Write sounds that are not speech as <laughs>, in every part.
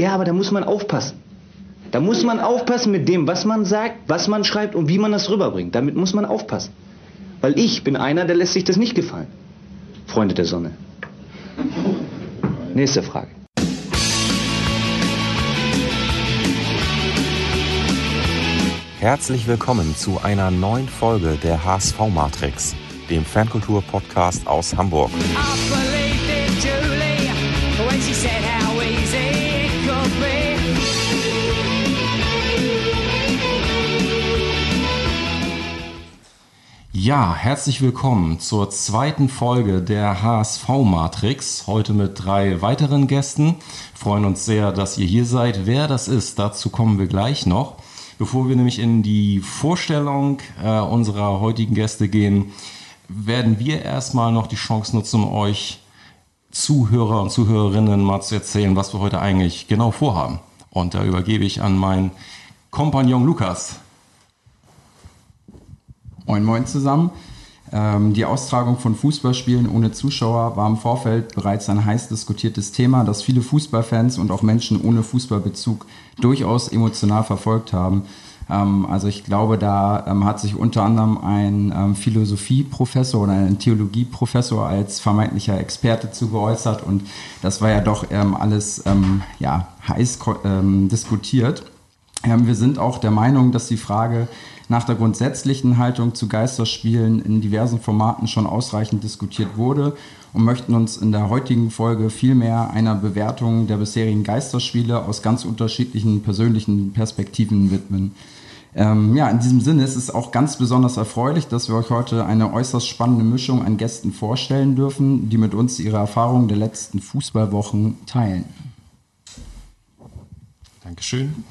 Ja, aber da muss man aufpassen. Da muss man aufpassen mit dem, was man sagt, was man schreibt und wie man das rüberbringt. Damit muss man aufpassen. Weil ich bin einer, der lässt sich das nicht gefallen. Freunde der Sonne. Nächste Frage. Herzlich willkommen zu einer neuen Folge der HSV Matrix, dem Fankultur-Podcast aus Hamburg. Ja, herzlich willkommen zur zweiten Folge der HSV Matrix. Heute mit drei weiteren Gästen. Freuen uns sehr, dass ihr hier seid. Wer das ist, dazu kommen wir gleich noch. Bevor wir nämlich in die Vorstellung äh, unserer heutigen Gäste gehen, werden wir erstmal noch die Chance nutzen, euch Zuhörer und Zuhörerinnen mal zu erzählen, was wir heute eigentlich genau vorhaben. Und da übergebe ich an meinen Kompagnon Lukas. Moin Moin zusammen. Ähm, die Austragung von Fußballspielen ohne Zuschauer war im Vorfeld bereits ein heiß diskutiertes Thema, das viele Fußballfans und auch Menschen ohne Fußballbezug durchaus emotional verfolgt haben. Ähm, also ich glaube, da ähm, hat sich unter anderem ein ähm, Philosophieprofessor oder ein Theologieprofessor als vermeintlicher Experte zu geäußert und das war ja doch ähm, alles ähm, ja, heiß diskutiert. wir sind auch der Meinung, dass die Frage nach der grundsätzlichen Haltung zu Geisterspielen in diversen Formaten schon ausreichend diskutiert wurde und möchten uns in der heutigen Folge vielmehr einer Bewertung der bisherigen Geisterspiele aus ganz unterschiedlichen persönlichen Perspektiven widmen. Ähm, ja, in diesem Sinne ist es auch ganz besonders erfreulich, dass wir euch heute eine äußerst spannende Mischung an Gästen vorstellen dürfen, die mit uns ihre Erfahrungen der letzten Fußballwochen teilen. Dankeschön.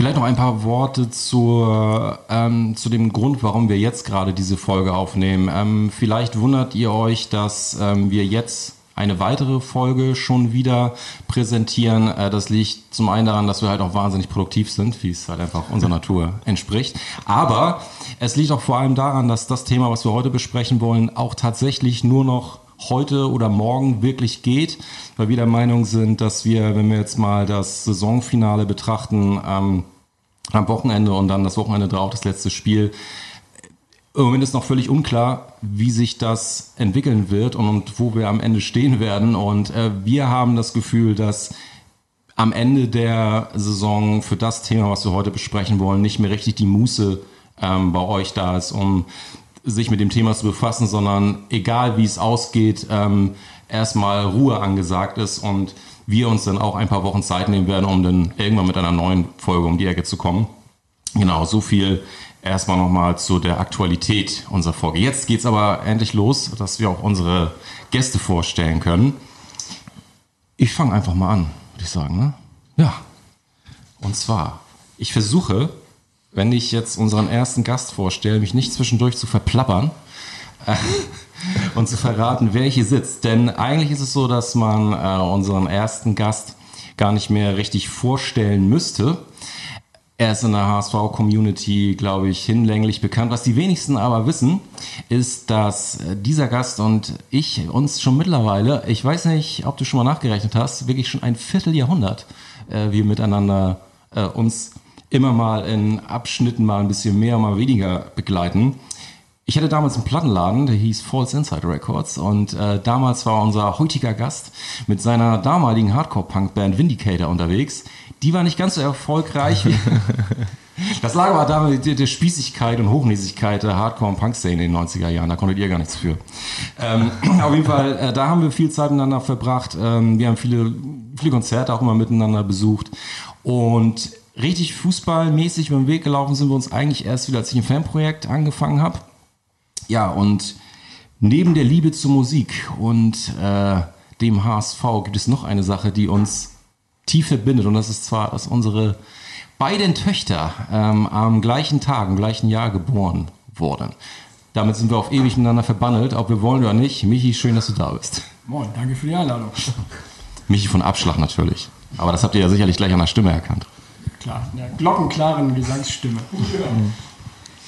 Vielleicht noch ein paar Worte zur, ähm, zu dem Grund, warum wir jetzt gerade diese Folge aufnehmen. Ähm, vielleicht wundert ihr euch, dass ähm, wir jetzt eine weitere Folge schon wieder präsentieren. Äh, das liegt zum einen daran, dass wir halt auch wahnsinnig produktiv sind, wie es halt einfach unserer Natur entspricht. Aber es liegt auch vor allem daran, dass das Thema, was wir heute besprechen wollen, auch tatsächlich nur noch heute oder morgen wirklich geht, weil wir der Meinung sind, dass wir, wenn wir jetzt mal das Saisonfinale betrachten, ähm, am Wochenende und dann das Wochenende drauf, das letzte Spiel, im Moment ist noch völlig unklar, wie sich das entwickeln wird und, und wo wir am Ende stehen werden. Und äh, wir haben das Gefühl, dass am Ende der Saison für das Thema, was wir heute besprechen wollen, nicht mehr richtig die Muße ähm, bei euch da ist, um sich mit dem Thema zu befassen, sondern egal wie es ausgeht, ähm, erstmal Ruhe angesagt ist und wir uns dann auch ein paar Wochen Zeit nehmen werden, um dann irgendwann mit einer neuen Folge um die Ecke zu kommen. Genau, so viel erstmal nochmal zu der Aktualität unserer Folge. Jetzt geht's aber endlich los, dass wir auch unsere Gäste vorstellen können. Ich fange einfach mal an, würde ich sagen. Ne? Ja. Und zwar, ich versuche wenn ich jetzt unseren ersten Gast vorstelle, mich nicht zwischendurch zu verplappern äh, <laughs> und zu verraten, wer hier sitzt. Denn eigentlich ist es so, dass man äh, unseren ersten Gast gar nicht mehr richtig vorstellen müsste. Er ist in der HSV-Community, glaube ich, hinlänglich bekannt. Was die wenigsten aber wissen, ist, dass äh, dieser Gast und ich uns schon mittlerweile, ich weiß nicht, ob du schon mal nachgerechnet hast, wirklich schon ein Vierteljahrhundert äh, wir miteinander äh, uns immer mal in Abschnitten mal ein bisschen mehr, mal weniger begleiten. Ich hatte damals einen Plattenladen, der hieß False Inside Records und äh, damals war unser heutiger Gast mit seiner damaligen Hardcore-Punk-Band Vindicator unterwegs. Die war nicht ganz so erfolgreich wie... <laughs> Das lag aber damit der, der Spießigkeit und Hochnäsigkeit der Hardcore- und Punk-Szene in den 90er Jahren. Da konntet ihr gar nichts für. Ähm, <laughs> auf jeden Fall, äh, da haben wir viel Zeit miteinander verbracht. Ähm, wir haben viele, viele Konzerte auch immer miteinander besucht. Und richtig fußballmäßig über den Weg gelaufen sind wir uns eigentlich erst wieder, als ich ein Fanprojekt angefangen habe. Ja, und neben der Liebe zur Musik und äh, dem HSV gibt es noch eine Sache, die uns tief verbindet. Und das ist zwar, dass unsere beiden Töchter ähm, am gleichen Tag, im gleichen Jahr geboren wurden. Damit sind wir auf ewig miteinander verbandelt, ob wir wollen oder nicht. Michi, schön, dass du da bist. Moin, danke für die Einladung. Michi von Abschlag natürlich. Aber das habt ihr ja sicherlich gleich an der Stimme erkannt. Klar, der glockenklaren Gesangsstimme.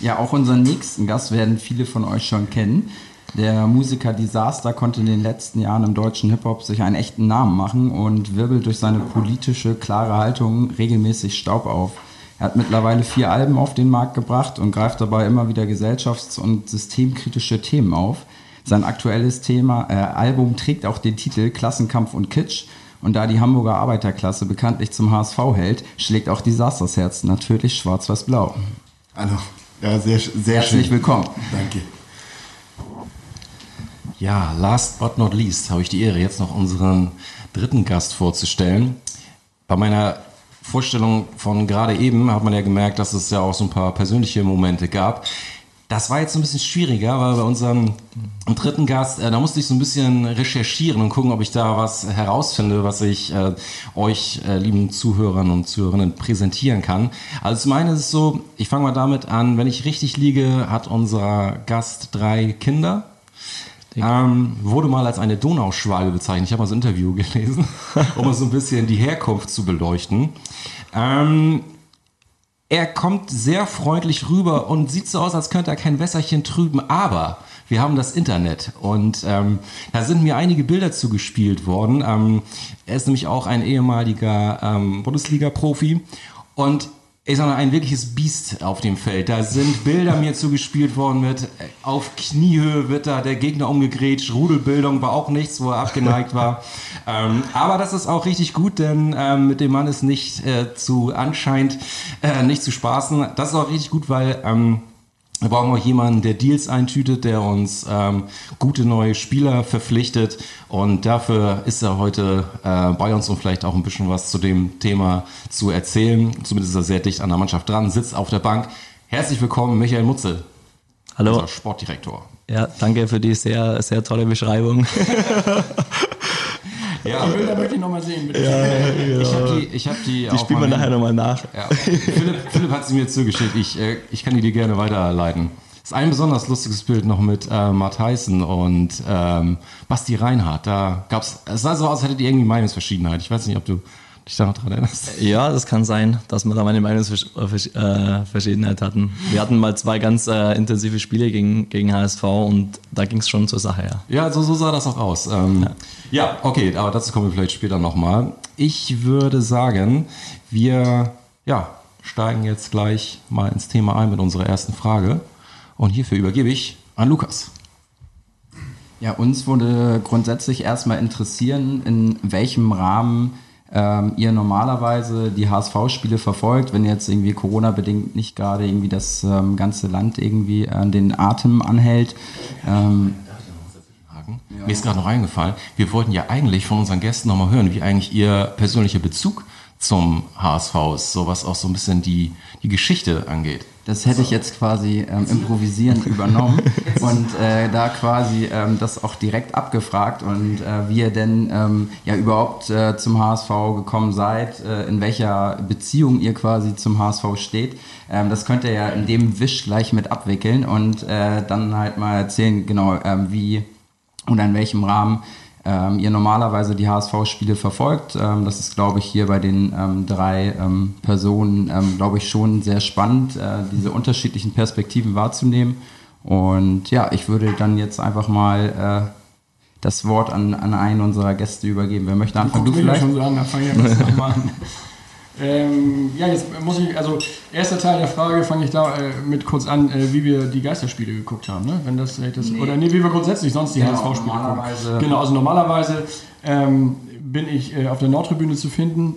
Ja, auch unseren nächsten Gast werden viele von euch schon kennen. Der Musiker Disaster konnte in den letzten Jahren im deutschen Hip-Hop sich einen echten Namen machen und wirbelt durch seine politische, klare Haltung regelmäßig Staub auf. Er hat mittlerweile vier Alben auf den Markt gebracht und greift dabei immer wieder gesellschafts- und systemkritische Themen auf. Sein aktuelles Thema, äh, Album trägt auch den Titel Klassenkampf und Kitsch. Und da die Hamburger Arbeiterklasse bekanntlich zum HSV hält, schlägt auch Disasters Herz natürlich schwarz-weiß-blau. Hallo. Ja, sehr, sehr Herzlich schön. willkommen. Danke. Ja, last but not least habe ich die Ehre, jetzt noch unseren dritten Gast vorzustellen. Bei meiner Vorstellung von gerade eben hat man ja gemerkt, dass es ja auch so ein paar persönliche Momente gab. Das war jetzt ein bisschen schwieriger, weil bei unserem dritten Gast, äh, da musste ich so ein bisschen recherchieren und gucken, ob ich da was herausfinde, was ich äh, euch, äh, lieben Zuhörern und Zuhörerinnen, präsentieren kann. Also zum einen ist es so, ich fange mal damit an, wenn ich richtig liege, hat unser Gast drei Kinder. Ähm, wurde mal als eine Donauschwalbe bezeichnet. Ich habe mal so ein Interview <laughs> gelesen, um so ein bisschen die Herkunft zu beleuchten. Ähm, er kommt sehr freundlich rüber und sieht so aus, als könnte er kein Wässerchen trüben, aber wir haben das Internet und ähm, da sind mir einige Bilder zugespielt worden. Ähm, er ist nämlich auch ein ehemaliger ähm, Bundesliga-Profi und sag mal, ein wirkliches Biest auf dem Feld. Da sind Bilder mir zugespielt worden mit, äh, auf Kniehöhe wird da der Gegner umgegrätscht, Rudelbildung war auch nichts, wo er abgeneigt war. ähm, aber das ist auch richtig gut, denn ähm, mit dem Mann ist nicht äh, zu, anscheinend äh, nicht zu spaßen. Das ist auch richtig gut, weil ähm, wir brauchen auch jemanden, der Deals eintütet, der uns ähm, gute neue Spieler verpflichtet. Und dafür ist er heute äh, bei uns, um vielleicht auch ein bisschen was zu dem Thema zu erzählen. Zumindest ist er sehr dicht an der Mannschaft dran, sitzt auf der Bank. Herzlich willkommen, Michael Mutzel, Hallo. unser Sportdirektor. Ja, danke für die sehr, sehr tolle Beschreibung. <laughs> Ja, Die Bilder möchte ich nochmal sehen, bitte. ich habe die, ich hab die, Die spielen wir nachher nochmal nach. Ja. Philipp, Philipp hat sie mir zugeschickt. Ich, äh, ich kann die dir gerne weiterleiten. Es ist ein besonders lustiges Bild noch mit äh, Matt Heißen und ähm, Basti Reinhardt. Da gab's, es sah so aus, als hättet ihr irgendwie Meinungsverschiedenheit. Ich weiß nicht, ob du dich da noch dran erinnerst. Ja, das kann sein, dass wir da mal eine Meinungsverschiedenheit hatten. Wir hatten mal zwei ganz äh, intensive Spiele gegen, gegen HSV und da ging es schon zur Sache, ja. Ja, so, so sah das auch aus. Ähm, ja. okay, aber dazu kommen wir vielleicht später nochmal. Ich würde sagen, wir ja, steigen jetzt gleich mal ins Thema ein mit unserer ersten Frage. Und hierfür übergebe ich an Lukas. Ja, uns würde grundsätzlich erstmal interessieren, in welchem Rahmen ähm, ihr normalerweise die HSV-Spiele verfolgt, wenn jetzt irgendwie Corona-bedingt nicht gerade irgendwie das ähm, ganze Land irgendwie äh, den Atem anhält. Ähm, Haken. Mir ist gerade noch eingefallen, wir wollten ja eigentlich von unseren Gästen nochmal hören, wie eigentlich ihr persönlicher Bezug zum HSV ist, so was auch so ein bisschen die, die Geschichte angeht. Das hätte ich jetzt quasi ähm, improvisierend übernommen <laughs> und äh, da quasi ähm, das auch direkt abgefragt und äh, wie ihr denn ähm, ja überhaupt äh, zum HSV gekommen seid, äh, in welcher Beziehung ihr quasi zum HSV steht. Ähm, das könnt ihr ja in dem Wisch gleich mit abwickeln und äh, dann halt mal erzählen, genau ähm, wie oder in welchem Rahmen ähm, ihr normalerweise die HSV-Spiele verfolgt. Ähm, das ist, glaube ich, hier bei den ähm, drei ähm, Personen, ähm, glaube ich, schon sehr spannend, äh, diese unterschiedlichen Perspektiven wahrzunehmen. Und ja, ich würde dann jetzt einfach mal äh, das Wort an, an einen unserer Gäste übergeben. Wer möchte anfangen? Du ja vielleicht? schon so an, da fange ich jetzt nochmal an. <laughs> Ähm, ja, jetzt muss ich, also erster Teil der Frage fange ich da äh, mit kurz an, äh, wie wir die Geisterspiele geguckt haben, ne? Wenn das, das oder nee, wie wir grundsätzlich sonst die Genau, HSV-Spiele gucken. Genau, also normalerweise ähm, bin ich äh, auf der Nordtribüne zu finden,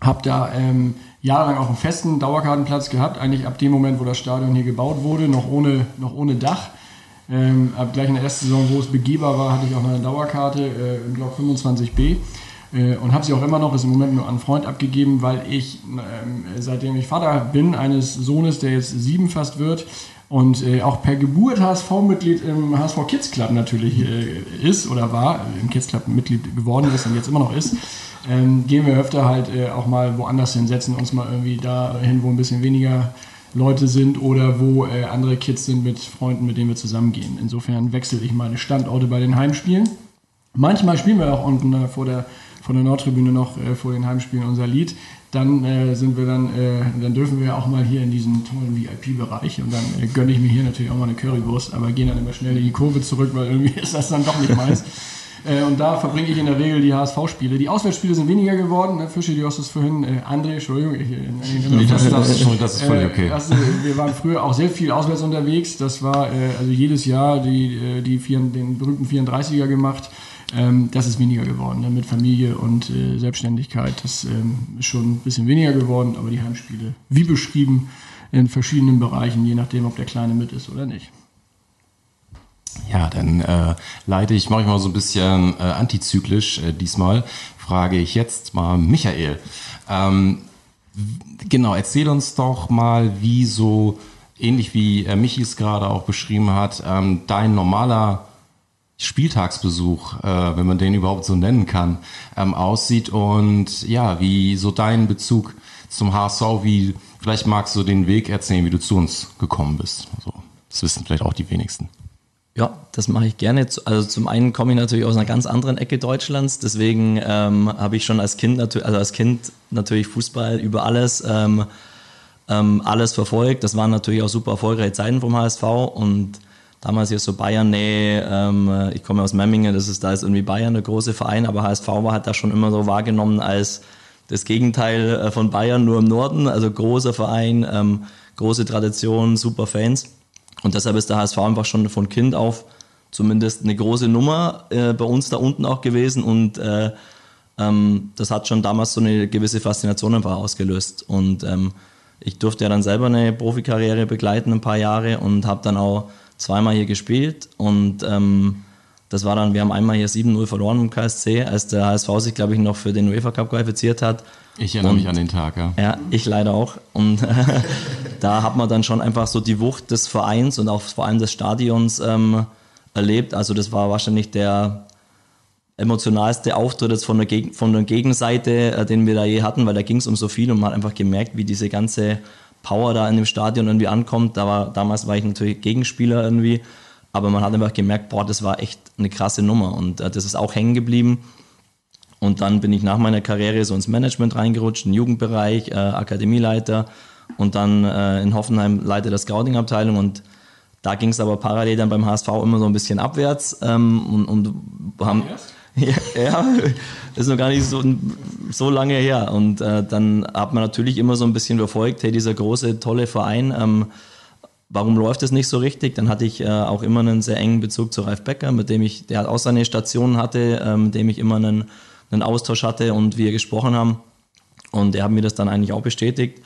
habe da ähm, jahrelang auch einen festen Dauerkartenplatz gehabt, eigentlich ab dem Moment, wo das Stadion hier gebaut wurde, noch ohne, noch ohne Dach. Ähm, ab gleich in der ersten Saison, wo es begehbar war, hatte ich auch eine Dauerkarte äh, im Block 25b äh, und habe sie auch immer noch, ist im Moment nur an einen Freund abgegeben, weil ich, ähm, seitdem ich Vater bin, eines Sohnes, der jetzt sieben fast wird und äh, auch per Geburt HSV-Mitglied im HSV Kids Club natürlich äh, ist oder war, äh, im Kids Club Mitglied geworden ist und jetzt immer noch ist, ähm, gehen wir öfter halt äh, auch mal woanders hin, setzen uns mal irgendwie da hin, wo ein bisschen weniger Leute sind oder wo äh, andere Kids sind mit Freunden, mit denen wir zusammengehen. Insofern wechsle ich meine Standorte bei den Heimspielen. Manchmal spielen wir auch unten äh, vor der, vor der Nordtribüne noch äh, vor den Heimspielen unser Lied. dann äh, sind wir dann, äh, dann dürfen wir auch mal hier in diesen tollen VIP-Bereich und dann äh, gönne ich mir hier natürlich auch mal eine Currywurst, aber gehen dann immer schnell in die Kurve zurück, weil irgendwie <laughs> ist das dann doch nicht meins. Äh, und da verbringe ich in der Regel die HSV-Spiele. Die Auswärtsspiele sind weniger geworden. Ne? Fische, du hast es vorhin, äh, André, Entschuldigung, ich, äh, Nee, das, das, ist schon, das ist völlig okay. äh, das, äh, wir waren früher auch sehr viel auswärts unterwegs. Das war äh, also jedes Jahr die, die vier, den berühmten 34er gemacht. Ähm, das ist weniger geworden ne? mit Familie und äh, Selbstständigkeit. Das ähm, ist schon ein bisschen weniger geworden, aber die Heimspiele, wie beschrieben, in verschiedenen Bereichen, je nachdem, ob der Kleine mit ist oder nicht. Ja, dann äh, leite ich, mache ich mal so ein bisschen äh, antizyklisch äh, diesmal, frage ich jetzt mal Michael. Ähm, genau, erzähl uns doch mal, wie so, ähnlich wie äh, Michi es gerade auch beschrieben hat, ähm, dein normaler Spieltagsbesuch, äh, wenn man den überhaupt so nennen kann, ähm, aussieht und ja, wie so dein Bezug zum HSV, wie vielleicht magst du den Weg erzählen, wie du zu uns gekommen bist. Also, das wissen vielleicht auch die wenigsten. Ja, das mache ich gerne. Also zum einen komme ich natürlich aus einer ganz anderen Ecke Deutschlands, deswegen ähm, habe ich schon als Kind natürlich, also als Kind natürlich Fußball über alles, ähm, ähm, alles verfolgt. Das waren natürlich auch super erfolgreiche Zeiten vom HSV und damals hier so Bayern, nee, ähm, ich komme aus Memmingen, das ist da ist irgendwie Bayern der große Verein, aber HSV war halt da schon immer so wahrgenommen als das Gegenteil äh, von Bayern nur im Norden, also großer Verein, ähm, große Tradition, super Fans. Und deshalb ist der HSV einfach schon von Kind auf zumindest eine große Nummer äh, bei uns da unten auch gewesen und äh, ähm, das hat schon damals so eine gewisse Faszination einfach ausgelöst. Und ähm, ich durfte ja dann selber eine Profikarriere begleiten, ein paar Jahre und habe dann auch zweimal hier gespielt und ähm, das war dann, wir haben einmal hier 7-0 verloren im KSC, als der HSV sich, glaube ich, noch für den UEFA Cup qualifiziert hat. Ich erinnere Und- mich an den Tag, ja. Ja, ich leider auch. Und <laughs> da hat man dann schon einfach so die Wucht des Vereins und auch vor allem des Stadions ähm, erlebt. Also das war wahrscheinlich der emotionalste Auftritt jetzt von der, Geg von der Gegenseite, äh, den wir da je hatten, weil da ging es um so viel und man hat einfach gemerkt, wie diese ganze Power da in dem Stadion irgendwie ankommt. Da war, damals war ich natürlich Gegenspieler irgendwie, aber man hat einfach gemerkt, boah, das war echt eine krasse Nummer. Und äh, das ist auch hängen geblieben. Und dann bin ich nach meiner Karriere so ins Management reingerutscht, im Jugendbereich, äh, Akademieleiter. Und dann äh, in Hoffenheim Leiter der Scouting-Abteilung. Und da ging es aber parallel dann beim HSV immer so ein bisschen abwärts ähm, und, und haben ja, <laughs> ja, ist noch gar nicht so, so lange her und äh, dann hat man natürlich immer so ein bisschen verfolgt, hey, dieser große, tolle Verein, ähm, warum läuft es nicht so richtig? Dann hatte ich äh, auch immer einen sehr engen Bezug zu Ralf Becker, mit dem ich, der auch seine Stationen hatte, ähm, mit dem ich immer einen, einen Austausch hatte und wir gesprochen haben. Und er hat mir das dann eigentlich auch bestätigt.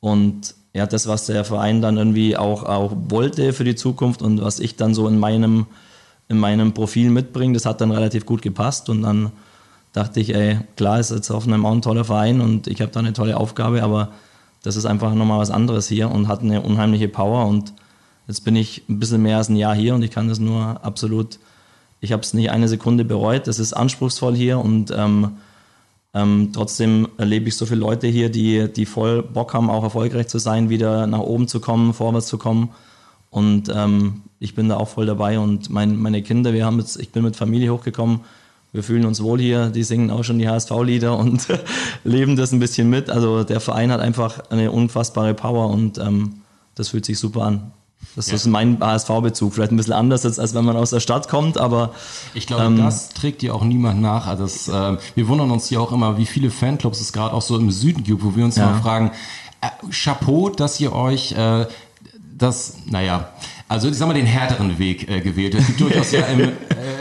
Und ja, das, was der Verein dann irgendwie auch, auch wollte für die Zukunft und was ich dann so in meinem, in meinem Profil mitbringe, das hat dann relativ gut gepasst. Und dann dachte ich, ey, klar ist jetzt Hoffenheim auch ein toller Verein und ich habe da eine tolle Aufgabe, aber das ist einfach nochmal was anderes hier und hat eine unheimliche Power. Und jetzt bin ich ein bisschen mehr als ein Jahr hier und ich kann das nur absolut, ich habe es nicht eine Sekunde bereut. Das ist anspruchsvoll hier und ähm, ähm, trotzdem erlebe ich so viele Leute hier, die, die voll Bock haben, auch erfolgreich zu sein, wieder nach oben zu kommen, vorwärts zu kommen. Und ähm, ich bin da auch voll dabei. Und mein, meine Kinder, wir haben jetzt, ich bin mit Familie hochgekommen, wir fühlen uns wohl hier, die singen auch schon die HSV-Lieder <laughs> und leben das ein bisschen mit. Also der Verein hat einfach eine unfassbare Power und ähm, das fühlt sich super an. Das ist mein HSV-Bezug. Vielleicht ein bisschen anders, jetzt, als wenn man aus der Stadt kommt, aber Ich glaube, Ähm, das trägt dir auch niemand nach. Also das, ähm, wir wundern uns hier auch immer, wie viele Fanclubs es gerade auch so im Süden gibt, wo wir uns Ja. mal fragen, äh, Chapeau, dass ihr euch äh, das, naja, also ich sag mal den härteren Weg äh, gewählt. Es gibt durchaus ja im, äh,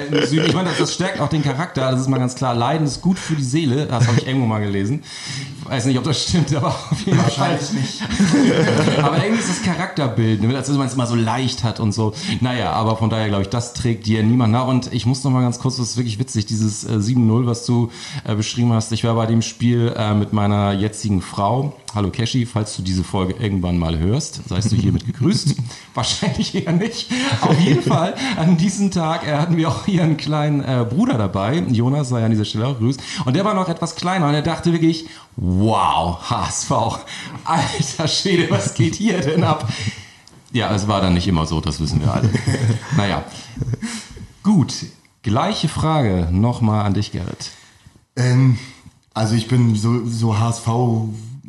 im Süden, ich meine, das, das stärkt auch den Charakter, das ist mal ganz klar. Leiden ist gut für die Seele, das habe ich irgendwo mal gelesen. Weiß nicht, ob das stimmt, aber auf jeden Fall. nicht. <laughs> aber irgendwie ist das Charakterbild, ne, als wenn man es immer so leicht hat und so. Naja, aber von daher glaube ich, das trägt dir niemand nach. Und ich muss noch mal ganz kurz, das ist wirklich witzig, dieses äh, 7-0, was du äh, beschrieben hast. Ich war bei dem Spiel äh, mit meiner jetzigen Frau. Hallo Keshi, falls du diese Folge irgendwann mal hörst, seist du hiermit gegrüßt. <laughs> Wahrscheinlich eher nicht. Auf jeden Fall, an diesem Tag äh, hatten wir auch hier einen kleinen äh, Bruder dabei. Jonas sei an dieser Stelle auch grüßt. Und der war noch etwas kleiner und er dachte wirklich, wow, HSV. Alter Schwede, was geht hier denn ab? Ja, es war dann nicht immer so, das wissen wir alle. <laughs> naja. Gut, gleiche Frage nochmal an dich, Gerrit. Ähm, Also ich bin so, so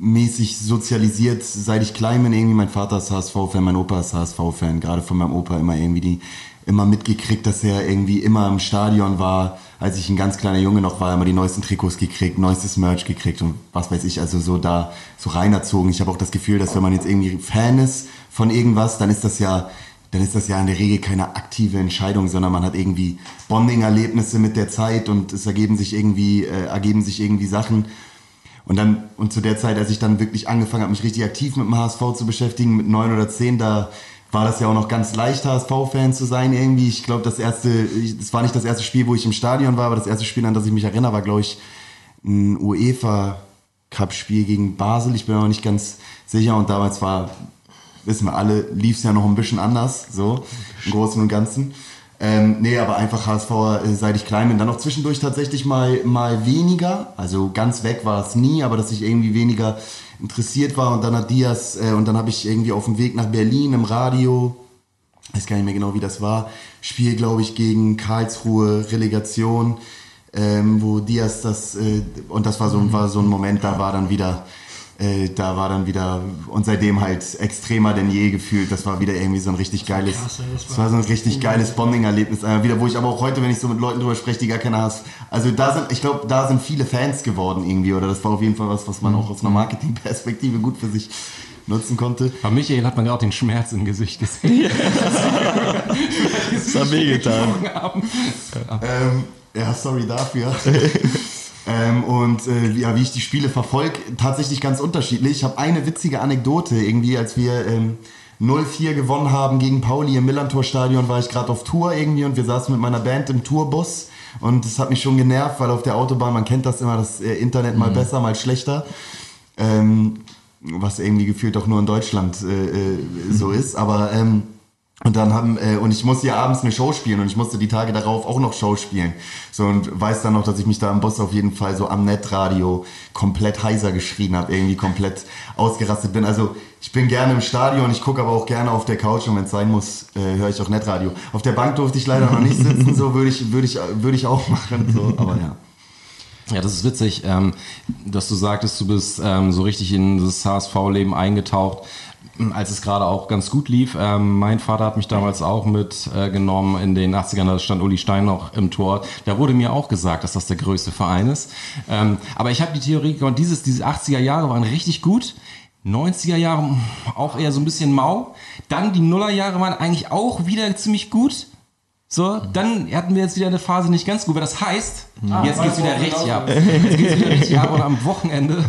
HSV-mäßig sozialisiert, seit ich klein bin. Irgendwie mein Vater ist HSV-Fan, mein Opa ist HSV-Fan. Gerade von meinem Opa immer irgendwie die, immer mitgekriegt, dass er irgendwie immer im Stadion war. Als ich ein ganz kleiner Junge noch war, immer die neuesten Trikots gekriegt, neuestes Merch gekriegt und was weiß ich, also so da so reinerzogen. Ich habe auch das Gefühl, dass wenn man jetzt irgendwie Fan ist von irgendwas, dann ist das ja dann ist das ja in der Regel keine aktive Entscheidung, sondern man hat irgendwie Bonding-Erlebnisse mit der Zeit und es ergeben sich irgendwie, äh, ergeben sich irgendwie Sachen. Und dann, und zu der Zeit, als ich dann wirklich angefangen habe, mich richtig aktiv mit dem HSV zu beschäftigen, mit neun oder zehn, da war das ja auch noch ganz leicht, HSV-Fan zu sein irgendwie. Ich glaube, das erste, das war nicht das erste Spiel, wo ich im Stadion war, aber das erste Spiel, an das ich mich erinnere, war, glaube ich, ein UEFA Cup-Spiel gegen Basel. Ich bin aber nicht ganz sicher und damals war wissen wir alle, lief es ja noch ein bisschen anders, so im Großen und Ganzen. Ähm, nee, aber einfach HSV, äh, seit ich klein bin. Dann noch zwischendurch tatsächlich mal, mal weniger. Also ganz weg war es nie, aber dass ich irgendwie weniger interessiert war. Und dann hat Diaz, äh, und dann habe ich irgendwie auf dem Weg nach Berlin im Radio, weiß gar nicht mehr genau, wie das war, Spiel, glaube ich, gegen Karlsruhe, Relegation, ähm, wo Diaz das, äh, und das war so, war so ein Moment, da war dann wieder äh, da war dann wieder, und seitdem halt extremer denn je gefühlt. Das war wieder irgendwie so ein richtig geiles, Krass, das, das war so ein richtig geiles Bonding-Erlebnis. Äh, wieder, wo ich aber auch heute, wenn ich so mit Leuten drüber spreche, die gar keine hast. Also da sind, ich glaube, da sind viele Fans geworden irgendwie, oder das war auf jeden Fall was, was man auch aus einer Marketingperspektive gut für sich nutzen konnte. Bei Michael hat man gerade den Schmerz im Gesicht gesehen. <laughs> das hat wehgetan. <laughs> Ähm, ja, sorry dafür. <laughs> Ähm, und äh, ja, wie ich die Spiele verfolge, tatsächlich ganz unterschiedlich. Ich habe eine witzige Anekdote, irgendwie, als wir ähm, 0-4 gewonnen haben gegen Pauli im Millantor-Stadion, war ich gerade auf Tour irgendwie und wir saßen mit meiner Band im Tourbus. Und das hat mich schon genervt, weil auf der Autobahn, man kennt das immer, das äh, Internet mal mhm. besser, mal schlechter. Ähm, was irgendwie gefühlt auch nur in Deutschland äh, äh so mhm. ist. Aber ähm, und dann haben, äh, und ich musste ja abends eine Show spielen und ich musste die Tage darauf auch noch Show spielen. So und weiß dann noch, dass ich mich da am Bus auf jeden Fall so am Netradio komplett heiser geschrien habe, irgendwie komplett ausgerastet bin. Also ich bin gerne im Stadion, ich gucke aber auch gerne auf der Couch und wenn es sein muss, äh, höre ich auch Netradio. Auf der Bank durfte ich leider noch nicht sitzen, so würde ich, würde ich, würde ich auch machen. So, aber ja. Ja, das ist witzig, ähm, dass du sagtest, du bist ähm, so richtig in das HSV-Leben eingetaucht als es gerade auch ganz gut lief. Ähm, mein Vater hat mich damals auch mitgenommen äh, in den 80ern, da stand Uli Stein noch im Tor. Da wurde mir auch gesagt, dass das der größte Verein ist. Ähm, aber ich habe die Theorie, dieses, diese 80er Jahre waren richtig gut. 90er Jahre auch eher so ein bisschen mau. Dann die Nullerjahre waren eigentlich auch wieder ziemlich gut. So, dann hatten wir jetzt wieder eine Phase nicht ganz gut, weil das heißt, ah, jetzt geht's wieder richtig ab. Jetzt geht's wieder richtig ab und am Wochenende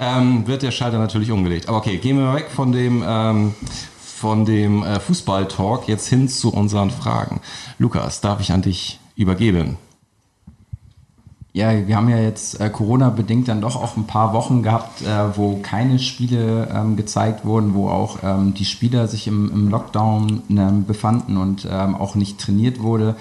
ähm, wird der Schalter natürlich umgelegt. Aber okay, gehen wir weg von dem, ähm, von dem äh, Fußball-Talk jetzt hin zu unseren Fragen. Lukas, darf ich an dich übergeben? Ja, wir haben ja jetzt äh, Corona-bedingt dann doch auch ein paar Wochen gehabt, äh, wo keine Spiele ähm, gezeigt wurden, wo auch ähm, die Spieler sich im, im Lockdown ähm, befanden und ähm, auch nicht trainiert wurde.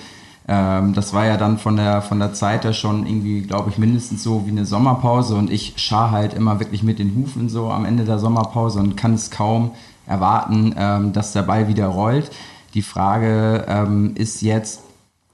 Ähm, das war ja dann von der, von der Zeit her schon irgendwie, glaube ich, mindestens so wie eine Sommerpause und ich schar halt immer wirklich mit den Hufen so am Ende der Sommerpause und kann es kaum erwarten, ähm, dass der Ball wieder rollt. Die Frage ist jetzt,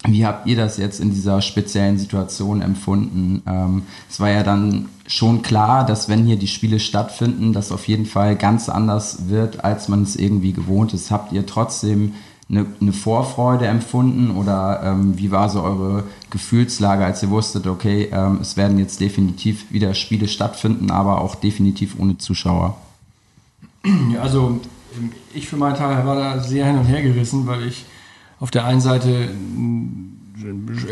wie habt ihr das jetzt in dieser speziellen Situation empfunden? Ähm, es war ja dann schon klar, dass wenn hier die Spiele stattfinden, das auf jeden Fall ganz anders wird, als man es irgendwie gewohnt ist. Habt ihr trotzdem eine, eine Vorfreude empfunden oder ähm, wie war so eure Gefühlslage, als ihr wusstet, okay, ähm, es werden jetzt definitiv wieder Spiele stattfinden, aber auch definitiv ohne Zuschauer? Also ähm, ich für meinen Teil war da sehr hin und her gerissen, weil ich auf der einen Seite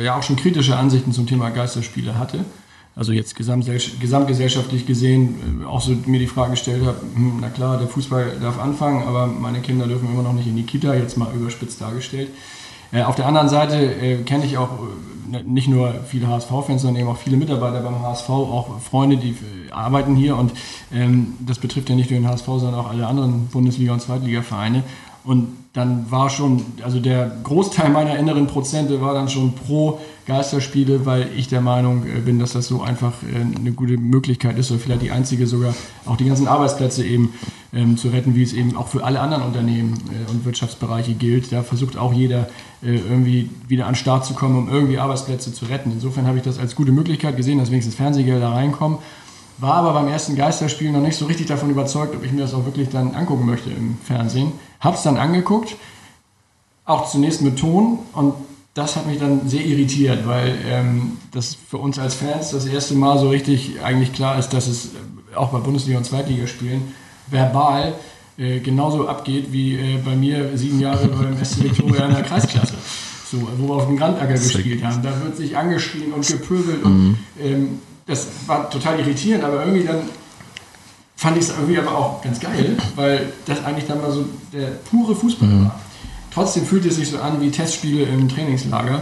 ja auch schon kritische Ansichten zum Thema Geisterspiele hatte. Also jetzt gesamtgesellschaftlich gesehen äh, auch so mir die Frage gestellt habe, hm, na klar, der Fußball darf anfangen, aber meine Kinder dürfen immer noch nicht in die Kita, jetzt mal überspitzt dargestellt. Äh, auf der anderen Seite äh, kenne ich auch äh, nicht nur viele HSV-Fans, sondern eben auch viele Mitarbeiter beim HSV, auch Freunde, die äh, arbeiten hier und ähm, das betrifft ja nicht nur den HSV, sondern auch alle anderen Bundesliga- und Zweitliga-Vereine. Und dann war schon, also der Großteil meiner inneren Prozente war dann schon pro Geisterspiele, weil ich der Meinung äh, bin, dass das so einfach äh, eine gute Möglichkeit ist oder vielleicht die einzige sogar, auch die ganzen Arbeitsplätze eben ähm, zu retten, wie es eben auch für alle anderen Unternehmen äh, und Wirtschaftsbereiche gilt. Da versucht auch jeder äh, irgendwie wieder an den Start zu kommen, um irgendwie Arbeitsplätze zu retten. Insofern habe ich das als gute Möglichkeit gesehen, dass wenigstens Fernsehgelder reinkommen. War aber beim ersten Geisterspiel noch nicht so richtig davon überzeugt, ob ich mir das auch wirklich dann angucken möchte im Fernsehen. Hab's dann angeguckt, auch zunächst mit Ton und das hat mich dann sehr irritiert, weil ähm, das für uns als Fans das erste Mal so richtig eigentlich klar ist, dass es äh, auch bei Bundesliga und Zweitligaspielen verbal äh, genauso abgeht wie äh, bei mir sieben Jahre beim <laughs> SC Victoria in der Kreisklasse. So, wo wir auf dem Grandacker gespielt haben. Da wird sich angeschrien und gepöbelt und ähm, das war total irritierend, aber irgendwie dann fand ich es irgendwie aber auch ganz geil, weil das eigentlich dann mal so der pure Fußball Mhm. war. Trotzdem fühlte es sich so an wie Testspiele im Trainingslager,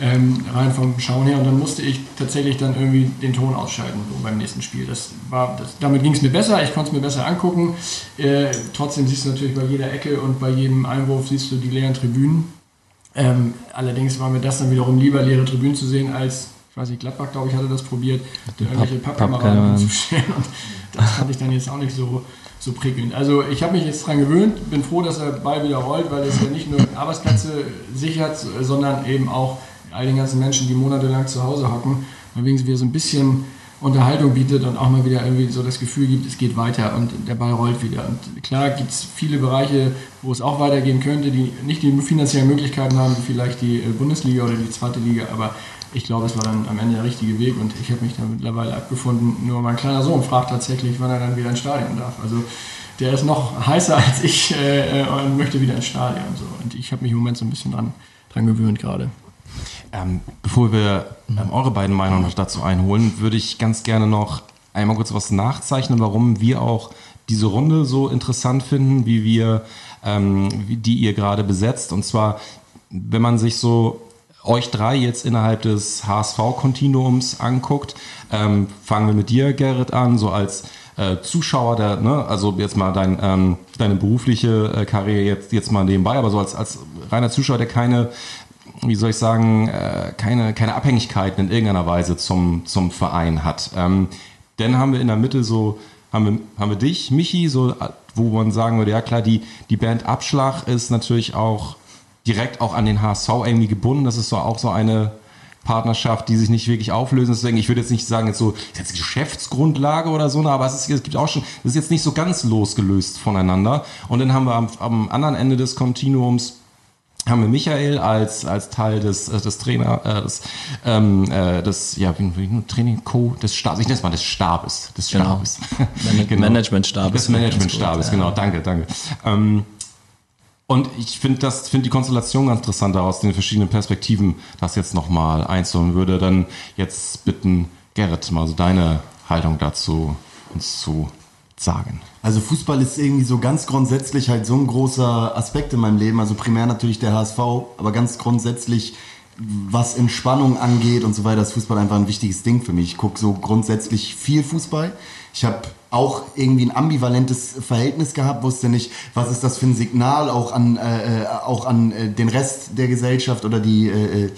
ähm, rein vom Schauen her. Und dann musste ich tatsächlich dann irgendwie den Ton ausschalten so beim nächsten Spiel. Das war, das, damit ging es mir besser, ich konnte es mir besser angucken. Äh, trotzdem siehst du natürlich bei jeder Ecke und bei jedem Einwurf siehst du die leeren Tribünen. Ähm, allerdings war mir das dann wiederum lieber, leere Tribünen zu sehen, als, ich weiß nicht, Gladbach, glaube ich, hatte das probiert, irgendwelche Papp- Pappkameraden. Und <laughs> das fand ich dann jetzt auch nicht so, so prickelnd. Also ich habe mich jetzt dran gewöhnt, bin froh, dass der Ball wieder rollt, weil es ja nicht nur Arbeitsplätze sichert, sondern eben auch all den ganzen Menschen, die monatelang zu Hause hocken, wegen wieder so ein bisschen Unterhaltung bietet und auch mal wieder irgendwie so das Gefühl gibt, es geht weiter und der Ball rollt wieder. Und klar gibt es viele Bereiche, wo es auch weitergehen könnte, die nicht die finanziellen Möglichkeiten haben, wie vielleicht die äh, Bundesliga oder die zweite Liga, aber ich glaube, es war dann am Ende der richtige Weg und ich habe mich da mittlerweile abgefunden. Nur mein kleiner Sohn fragt tatsächlich, wann er dann wieder ins Stadion darf. Also der ist noch heißer <laughs> als ich äh, und möchte wieder ins Stadion. So. Und ich habe mich im Moment so ein bisschen dran, dran gewöhnt gerade. Ähm, bevor wir ähm, eure beiden Meinungen noch dazu einholen, würde ich ganz gerne noch einmal kurz was nachzeichnen, warum wir auch diese Runde so interessant finden, wie wir, ähm, die ihr gerade besetzt. Und zwar, wenn man sich so euch drei jetzt innerhalb des HSV-Kontinuums anguckt, ähm, fangen wir mit dir, Gerrit, an, so als äh, Zuschauer, der, ne, also jetzt mal dein, ähm, deine berufliche äh, Karriere jetzt, jetzt mal nebenbei, aber so als, als reiner Zuschauer, der keine wie soll ich sagen, äh, keine, keine Abhängigkeiten in irgendeiner Weise zum, zum Verein hat. Ähm, dann haben wir in der Mitte so, haben wir, haben wir dich, Michi, so, wo man sagen würde, ja klar, die, die Band Abschlag ist natürlich auch direkt auch an den HSV irgendwie gebunden. Das ist so auch so eine Partnerschaft, die sich nicht wirklich auflösen. Deswegen, ich würde jetzt nicht sagen, jetzt so, ist jetzt Geschäftsgrundlage oder so, aber es, ist, es gibt auch schon, das ist jetzt nicht so ganz losgelöst voneinander. Und dann haben wir am, am anderen Ende des Kontinuums haben wir Michael als, als Teil des, äh, des Trainer, äh, des, ähm, äh, des, ja, wie, wie Training Co. des Stabs, ich nenne es mal des Stabes, des Genau. Stabes. Man- <laughs> Managementstabes. Des Managementstabes, genau, danke, danke. Ähm, und ich finde das, finde die Konstellation ganz interessant aus den verschiedenen Perspektiven, das jetzt nochmal einzuholen würde. Dann jetzt bitten, Gerrit, mal so deine Haltung dazu uns zu sagen. Also Fußball ist irgendwie so ganz grundsätzlich halt so ein großer Aspekt in meinem Leben. Also primär natürlich der HSV, aber ganz grundsätzlich, was Entspannung angeht und so weiter, ist Fußball einfach ein wichtiges Ding für mich. Ich gucke so grundsätzlich viel Fußball. Ich habe auch irgendwie ein ambivalentes Verhältnis gehabt, wusste nicht, was ist das für ein Signal auch an, äh, äh, auch an äh, den Rest der Gesellschaft oder die, äh,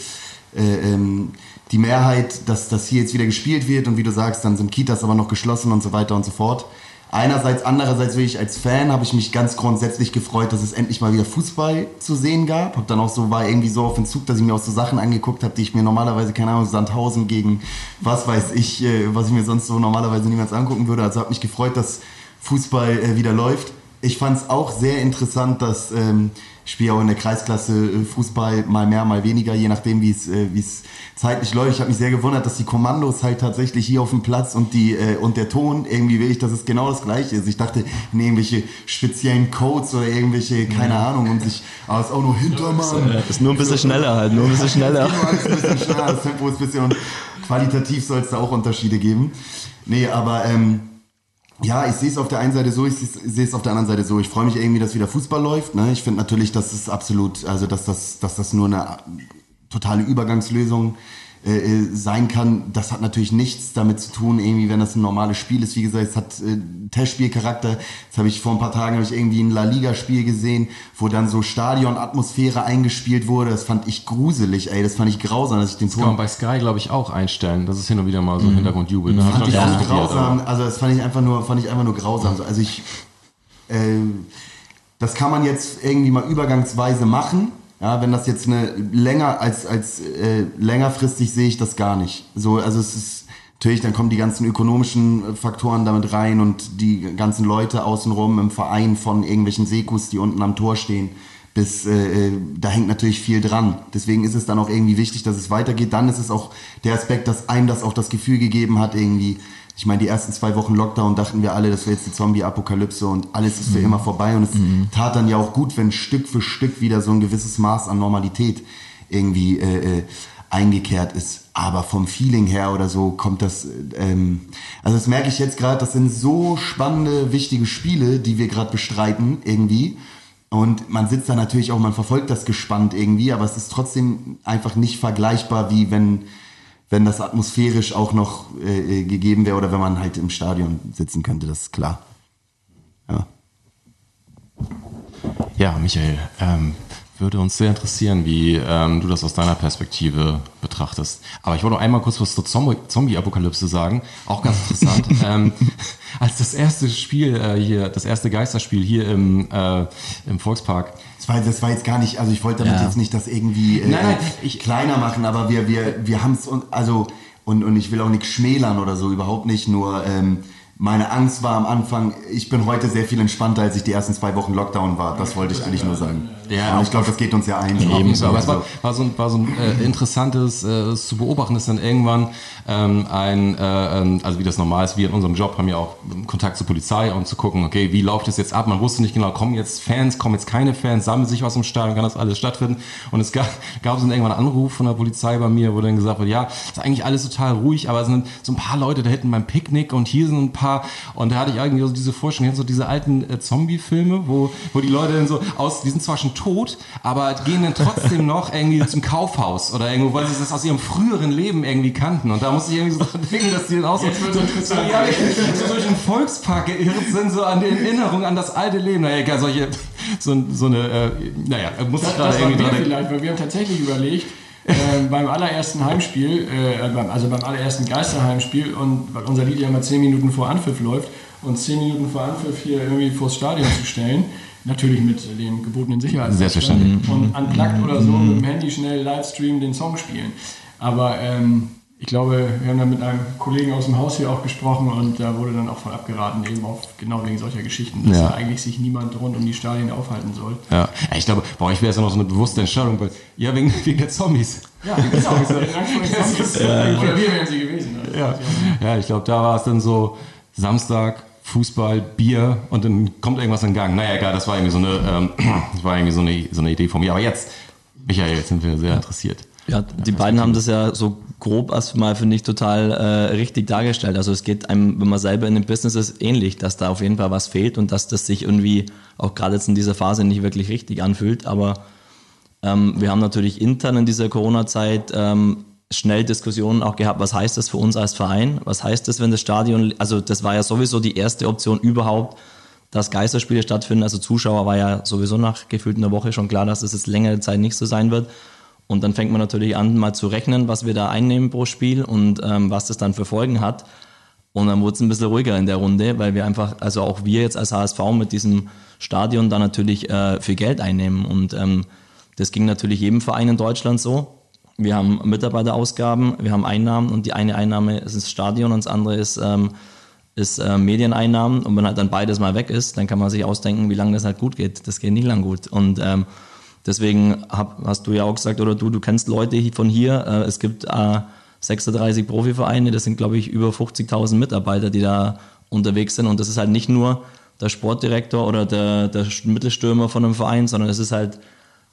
äh, ähm, die Mehrheit, dass das hier jetzt wieder gespielt wird und wie du sagst, dann sind Kitas aber noch geschlossen und so weiter und so fort. Einerseits, andererseits wirklich als Fan habe ich mich ganz grundsätzlich gefreut, dass es endlich mal wieder Fußball zu sehen gab. Hab dann auch so war irgendwie so auf den Zug, dass ich mir auch so Sachen angeguckt habe, die ich mir normalerweise keine Ahnung Sandhausen gegen was weiß ich, äh, was ich mir sonst so normalerweise niemals angucken würde. Also habe mich gefreut, dass Fußball äh, wieder läuft. Ich fand es auch sehr interessant, dass ähm, ich spiele auch in der Kreisklasse äh, Fußball mal mehr, mal weniger, je nachdem, wie es äh, wie es zeitlich läuft. Ich habe mich sehr gewundert, dass die Kommandos halt tatsächlich hier auf dem Platz und die äh, und der Ton irgendwie will ich, dass es genau das gleiche ist. Ich dachte, nee, irgendwelche speziellen Codes oder irgendwelche, keine Ahnung, und sich, aber es ist auch nur Hintermann. Ist nur ein bisschen schneller halt, nur ein bisschen <laughs> schneller. Ein bisschen schneller, das Tempo ist ein bisschen und qualitativ soll es da auch Unterschiede geben. Nee, aber ähm, ja, ich sehe es auf der einen Seite so, ich sehe es auf der anderen Seite so. Ich freue mich irgendwie, dass wieder Fußball läuft. Ne? Ich finde natürlich, dass es absolut, also dass das, dass das nur eine totale Übergangslösung äh, äh, sein kann, das hat natürlich nichts damit zu tun, irgendwie, wenn das ein normales Spiel ist. Wie gesagt, es hat äh, Testspielcharakter. Jetzt habe ich vor ein paar Tagen habe ich irgendwie ein La Liga-Spiel gesehen, wo dann so Stadionatmosphäre eingespielt wurde. Das fand ich gruselig, ey. Das fand ich grausam, dass ich den Das kann man bei Sky, glaube ich, auch einstellen. Das ist hin und wieder mal so Hintergrundjubel. Ne? Hab fand ich noch auch grausam. aber- Also das fand ich einfach nur, fand ich einfach nur grausam. Also ich, äh, das kann man jetzt irgendwie mal übergangsweise machen. Ja, wenn das jetzt eine länger als als äh, längerfristig sehe ich das gar nicht. So, also es ist natürlich, dann kommen die ganzen ökonomischen äh, Faktoren damit rein und die ganzen Leute außenrum im Verein von irgendwelchen Sekus, die unten am Tor stehen. Bis äh, äh, da hängt natürlich viel dran. Deswegen ist es dann auch irgendwie wichtig, dass es weitergeht. Dann ist es auch der Aspekt, dass einem das auch das Gefühl gegeben hat, irgendwie, ich meine, die ersten zwei Wochen Lockdown dachten wir alle, das wäre jetzt die Zombie-Apokalypse und alles ist für immer vorbei. Und es tat dann ja auch gut, wenn Stück für Stück wieder so ein gewisses Maß an Normalität irgendwie äh, äh, eingekehrt ist. Aber vom Feeling her oder so kommt das, ähm, also das merke ich jetzt gerade, das sind so spannende, wichtige Spiele, die wir gerade bestreiten irgendwie. Und man sitzt da natürlich auch, man verfolgt das gespannt irgendwie, aber es ist trotzdem einfach nicht vergleichbar, wie wenn, wenn das atmosphärisch auch noch äh, gegeben wäre oder wenn man halt im Stadion sitzen könnte, das ist klar. Ja. Ja, Michael, ähm, würde uns sehr interessieren, wie ähm, du das aus deiner Perspektive betrachtest. Aber ich wollte noch einmal kurz was zur Zombie- Zombie-Apokalypse sagen. Auch ganz interessant. <laughs> ähm, als das erste Spiel äh, hier, das erste Geisterspiel hier im, äh, im Volkspark Das war, das war jetzt gar nicht, also ich wollte damit Ja. jetzt nicht das irgendwie äh, Nein, nein, ich- kleiner machen, aber wir, wir, wir haben es, also, und, und ich will auch nichts schmälern oder so, überhaupt nicht, nur ähm, meine Angst war am Anfang, ich bin heute sehr viel entspannter, als ich die ersten zwei Wochen Lockdown war. Das wollte ich eigentlich nur sagen. Ja, und ich glaube, das geht uns ja ein. Ebenso, aber es war, war so ein, war so ein äh, interessantes äh, zu beobachten, ist dann irgendwann ähm, ein, äh, ähm, also wie das normal ist, wir in unserem Job haben ja auch Kontakt zur Polizei und zu gucken, okay, wie läuft es jetzt ab? Man wusste nicht genau, kommen jetzt Fans, kommen jetzt keine Fans, sammeln sich was im Stadion, kann das alles stattfinden? Und es gab, <laughs> gab es dann irgendwann einen Anruf von der Polizei bei mir, wo dann gesagt wird, ja, ist eigentlich alles total ruhig, aber es sind so ein paar Leute da hinten beim Picknick und hier sind ein paar und da hatte ich irgendwie so diese Vorstellung, so diese alten äh, Zombie-Filme, wo, wo die Leute dann so aus, die sind zwar schon tot, aber gehen dann trotzdem <laughs> noch irgendwie zum Kaufhaus oder irgendwo, weil sie das aus ihrem früheren Leben irgendwie kannten. Und da musste ich irgendwie so denken, dass die dann auch so, so, ja, so durch den Volkspark geirrt sind, so an die Erinnerung an das alte Leben. Naja, egal, solche, so, so eine, äh, naja, muss ich gerade war irgendwie dran denken. vielleicht, weil wir haben tatsächlich überlegt, äh, beim allerersten Heimspiel, äh, beim, also beim allerersten Geisterheimspiel und weil unser Lied ja immer 10 Minuten vor Anpfiff läuft, uns 10 Minuten vor Anpfiff hier irgendwie vors Stadion zu stellen. Natürlich mit den gebotenen Sicherheitsabstand. Selbstverständlich. Und unplugged oder so mit dem Handy schnell Livestream den Song spielen. Aber ähm, ich glaube, wir haben da mit einem Kollegen aus dem Haus hier auch gesprochen und da wurde dann auch von abgeraten, eben auch genau wegen solcher Geschichten, dass Ja. da eigentlich sich niemand rund um die Stadien aufhalten soll. Ja, ich glaube, bei euch wäre es ja noch so eine bewusste Entscheidung, weil, ja, wegen, <laughs> wegen der Zombies. Ja, genau. <laughs> Zombies. Oder wir wären sie gewesen. Also. Ja, ja ich glaube, da war es dann so Samstag, Fußball, Bier und dann kommt irgendwas in Gang. Naja, egal, das war irgendwie so eine, ähm, <clears throat> das war irgendwie so eine, so eine Idee von mir. Aber jetzt, Michael, jetzt sind wir sehr interessiert. Ja, die beiden haben das ja so grob erstmal, finde ich, total äh, richtig dargestellt. Also es geht einem, wenn man selber in dem Business ist, ähnlich, dass da auf jeden Fall was fehlt und dass das sich irgendwie auch gerade jetzt in dieser Phase nicht wirklich richtig anfühlt. Aber ähm, wir haben natürlich intern in dieser Corona-Zeit ähm, schnell Diskussionen auch gehabt, was heißt das für uns als Verein? Was heißt das, wenn das Stadion, also das war ja sowieso die erste Option überhaupt, dass Geisterspiele stattfinden. Also Zuschauer war ja sowieso nach gefühlt einer Woche schon klar, dass es jetzt längere Zeit nicht so sein wird. Und dann fängt man natürlich an, mal zu rechnen, was wir da einnehmen pro Spiel und ähm, was das dann für Folgen hat. Und dann wurde es ein bisschen ruhiger in der Runde, weil wir einfach, also auch wir jetzt als HSV mit diesem Stadion da natürlich äh, viel Geld einnehmen. Und ähm, das ging natürlich jedem Verein in Deutschland so. Wir haben Mitarbeiterausgaben, wir haben Einnahmen und die eine Einnahme ist das Stadion und das andere ist, ähm, ist äh, Medieneinnahmen. Und wenn halt dann beides mal weg ist, dann kann man sich ausdenken, wie lange das halt gut geht. Das geht nicht lang gut. Und ähm, deswegen hab, hast du ja auch gesagt, oder du, du kennst Leute von hier. Äh, es gibt äh, 36 Profivereine, das sind, glaube ich, über 50.000 Mitarbeiter, die da unterwegs sind. Und das ist halt nicht nur der Sportdirektor oder der, der Mittelstürmer von einem Verein, sondern es ist halt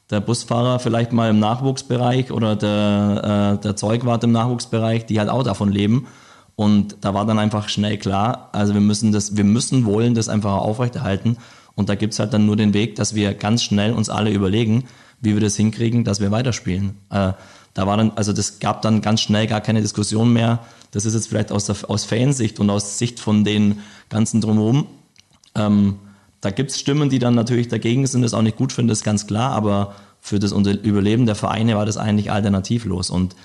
der Busfahrer vielleicht mal im Nachwuchsbereich oder der, äh, der Zeugwart im Nachwuchsbereich, die halt auch davon leben. Und da war dann einfach schnell klar, also wir müssen das, wir müssen wollen das einfach aufrechterhalten. Und da gibt's halt dann nur den Weg, dass wir ganz schnell uns alle überlegen, wie wir das hinkriegen, dass wir weiterspielen. Äh, da war dann, also das gab dann ganz schnell gar keine Diskussion mehr. Das ist jetzt vielleicht aus, der, aus Fansicht und aus Sicht von den ganzen drumherum. Ähm, da gibt es Stimmen, die dann natürlich dagegen sind, das auch nicht gut finden, das ist ganz klar, aber für das Überleben der Vereine war das eigentlich alternativlos und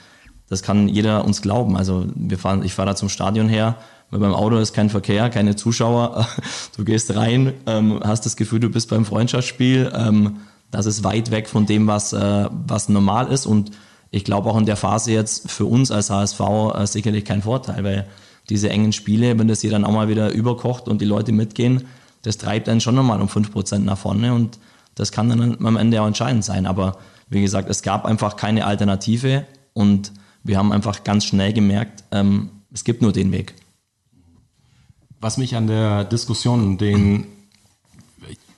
das kann jeder uns glauben. Also wir fahren, ich fahre da zum Stadion her, weil beim Auto ist kein Verkehr, keine Zuschauer. <laughs> Du gehst rein, ähm, hast das Gefühl, du bist beim Freundschaftsspiel. Ähm, das ist weit weg von dem, was, äh, was normal ist. Und ich glaube auch in der Phase jetzt für uns als HSV äh, sicherlich kein Vorteil, weil diese engen Spiele, wenn das hier dann auch mal wieder überkocht und die Leute mitgehen, das treibt einen schon nochmal um 5% nach vorne und das kann dann am Ende auch entscheidend sein. Aber wie gesagt, es gab einfach keine Alternative und wir haben einfach ganz schnell gemerkt, ähm, es gibt nur den Weg. Was mich an der Diskussion, den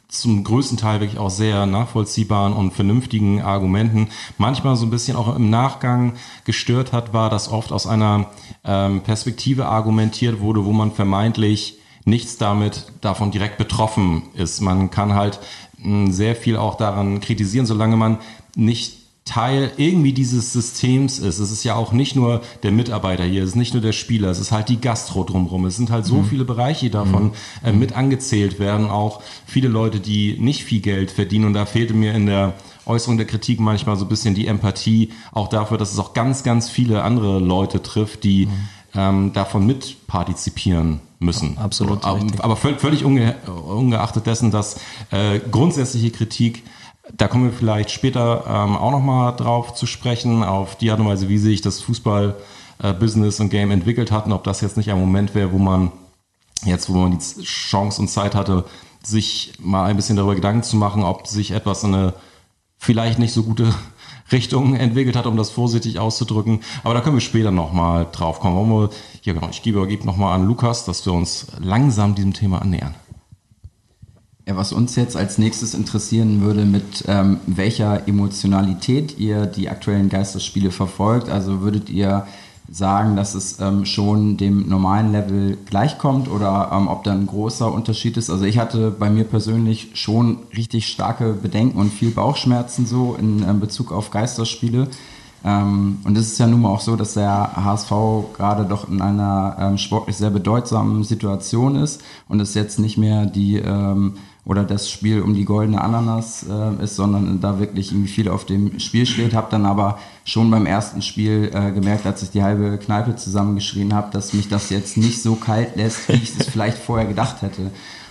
zum größten Teil wirklich auch sehr nachvollziehbaren und vernünftigen Argumenten manchmal so ein bisschen auch im Nachgang gestört hat, war, dass oft aus einer ähm, Perspektive argumentiert wurde, wo man vermeintlich nichts damit davon direkt betroffen ist. Man kann halt mh, hm, sehr viel auch daran kritisieren, solange man nicht Teil irgendwie dieses Systems ist. Es ist ja auch nicht nur der Mitarbeiter hier, es ist nicht nur der Spieler, es ist halt die Gastro drumherum. Es sind halt so mhm. viele Bereiche, die davon mhm. äh, mit angezählt werden. Auch viele Leute, die nicht viel Geld verdienen. Und da fehlte mir in der Äußerung der Kritik manchmal so ein bisschen die Empathie, auch dafür, dass es auch ganz, ganz viele andere Leute trifft, die mhm. ähm, davon mitpartizipieren müssen. Absolut. Aber, aber völlig unge ungeachtet dessen, dass äh, grundsätzliche Kritik da kommen wir vielleicht später ähm, auch nochmal drauf zu sprechen, auf die Art und Weise, wie sich das Fußball-Business äh, und Game entwickelt hat und ob das jetzt nicht ein Moment wäre, wo man jetzt, wo man die Chance und Zeit hatte, sich mal ein bisschen darüber Gedanken zu machen, ob sich etwas in eine vielleicht nicht so gute <laughs> Richtung entwickelt hat, um das vorsichtig auszudrücken. Aber da können wir später nochmal drauf kommen. Wollen wir, hier genau, ich gebe, gebe nochmal an Lukas, dass wir uns langsam diesem Thema annähern. Ja, was uns jetzt als nächstes interessieren würde, mit ähm, welcher Emotionalität ihr die aktuellen Geisterspiele verfolgt. Also würdet ihr sagen, dass es ähm, schon dem normalen Level gleichkommt oder ähm, ob da ein großer Unterschied ist. Also ich hatte bei mir persönlich schon richtig starke Bedenken und viel Bauchschmerzen so in ähm, Bezug auf Geisterspiele. Ähm, und es ist ja nun mal auch so, dass der HSV gerade doch in einer ähm, sportlich sehr bedeutsamen Situation ist und es jetzt nicht mehr die oder das Spiel um die goldene Ananas äh, ist, sondern da wirklich irgendwie viel auf dem Spiel steht. Habe dann aber schon beim ersten Spiel äh, gemerkt, als ich die halbe Kneipe zusammengeschrien habe, dass mich das jetzt nicht so kalt lässt, wie ich es <laughs> vielleicht vorher gedacht hätte.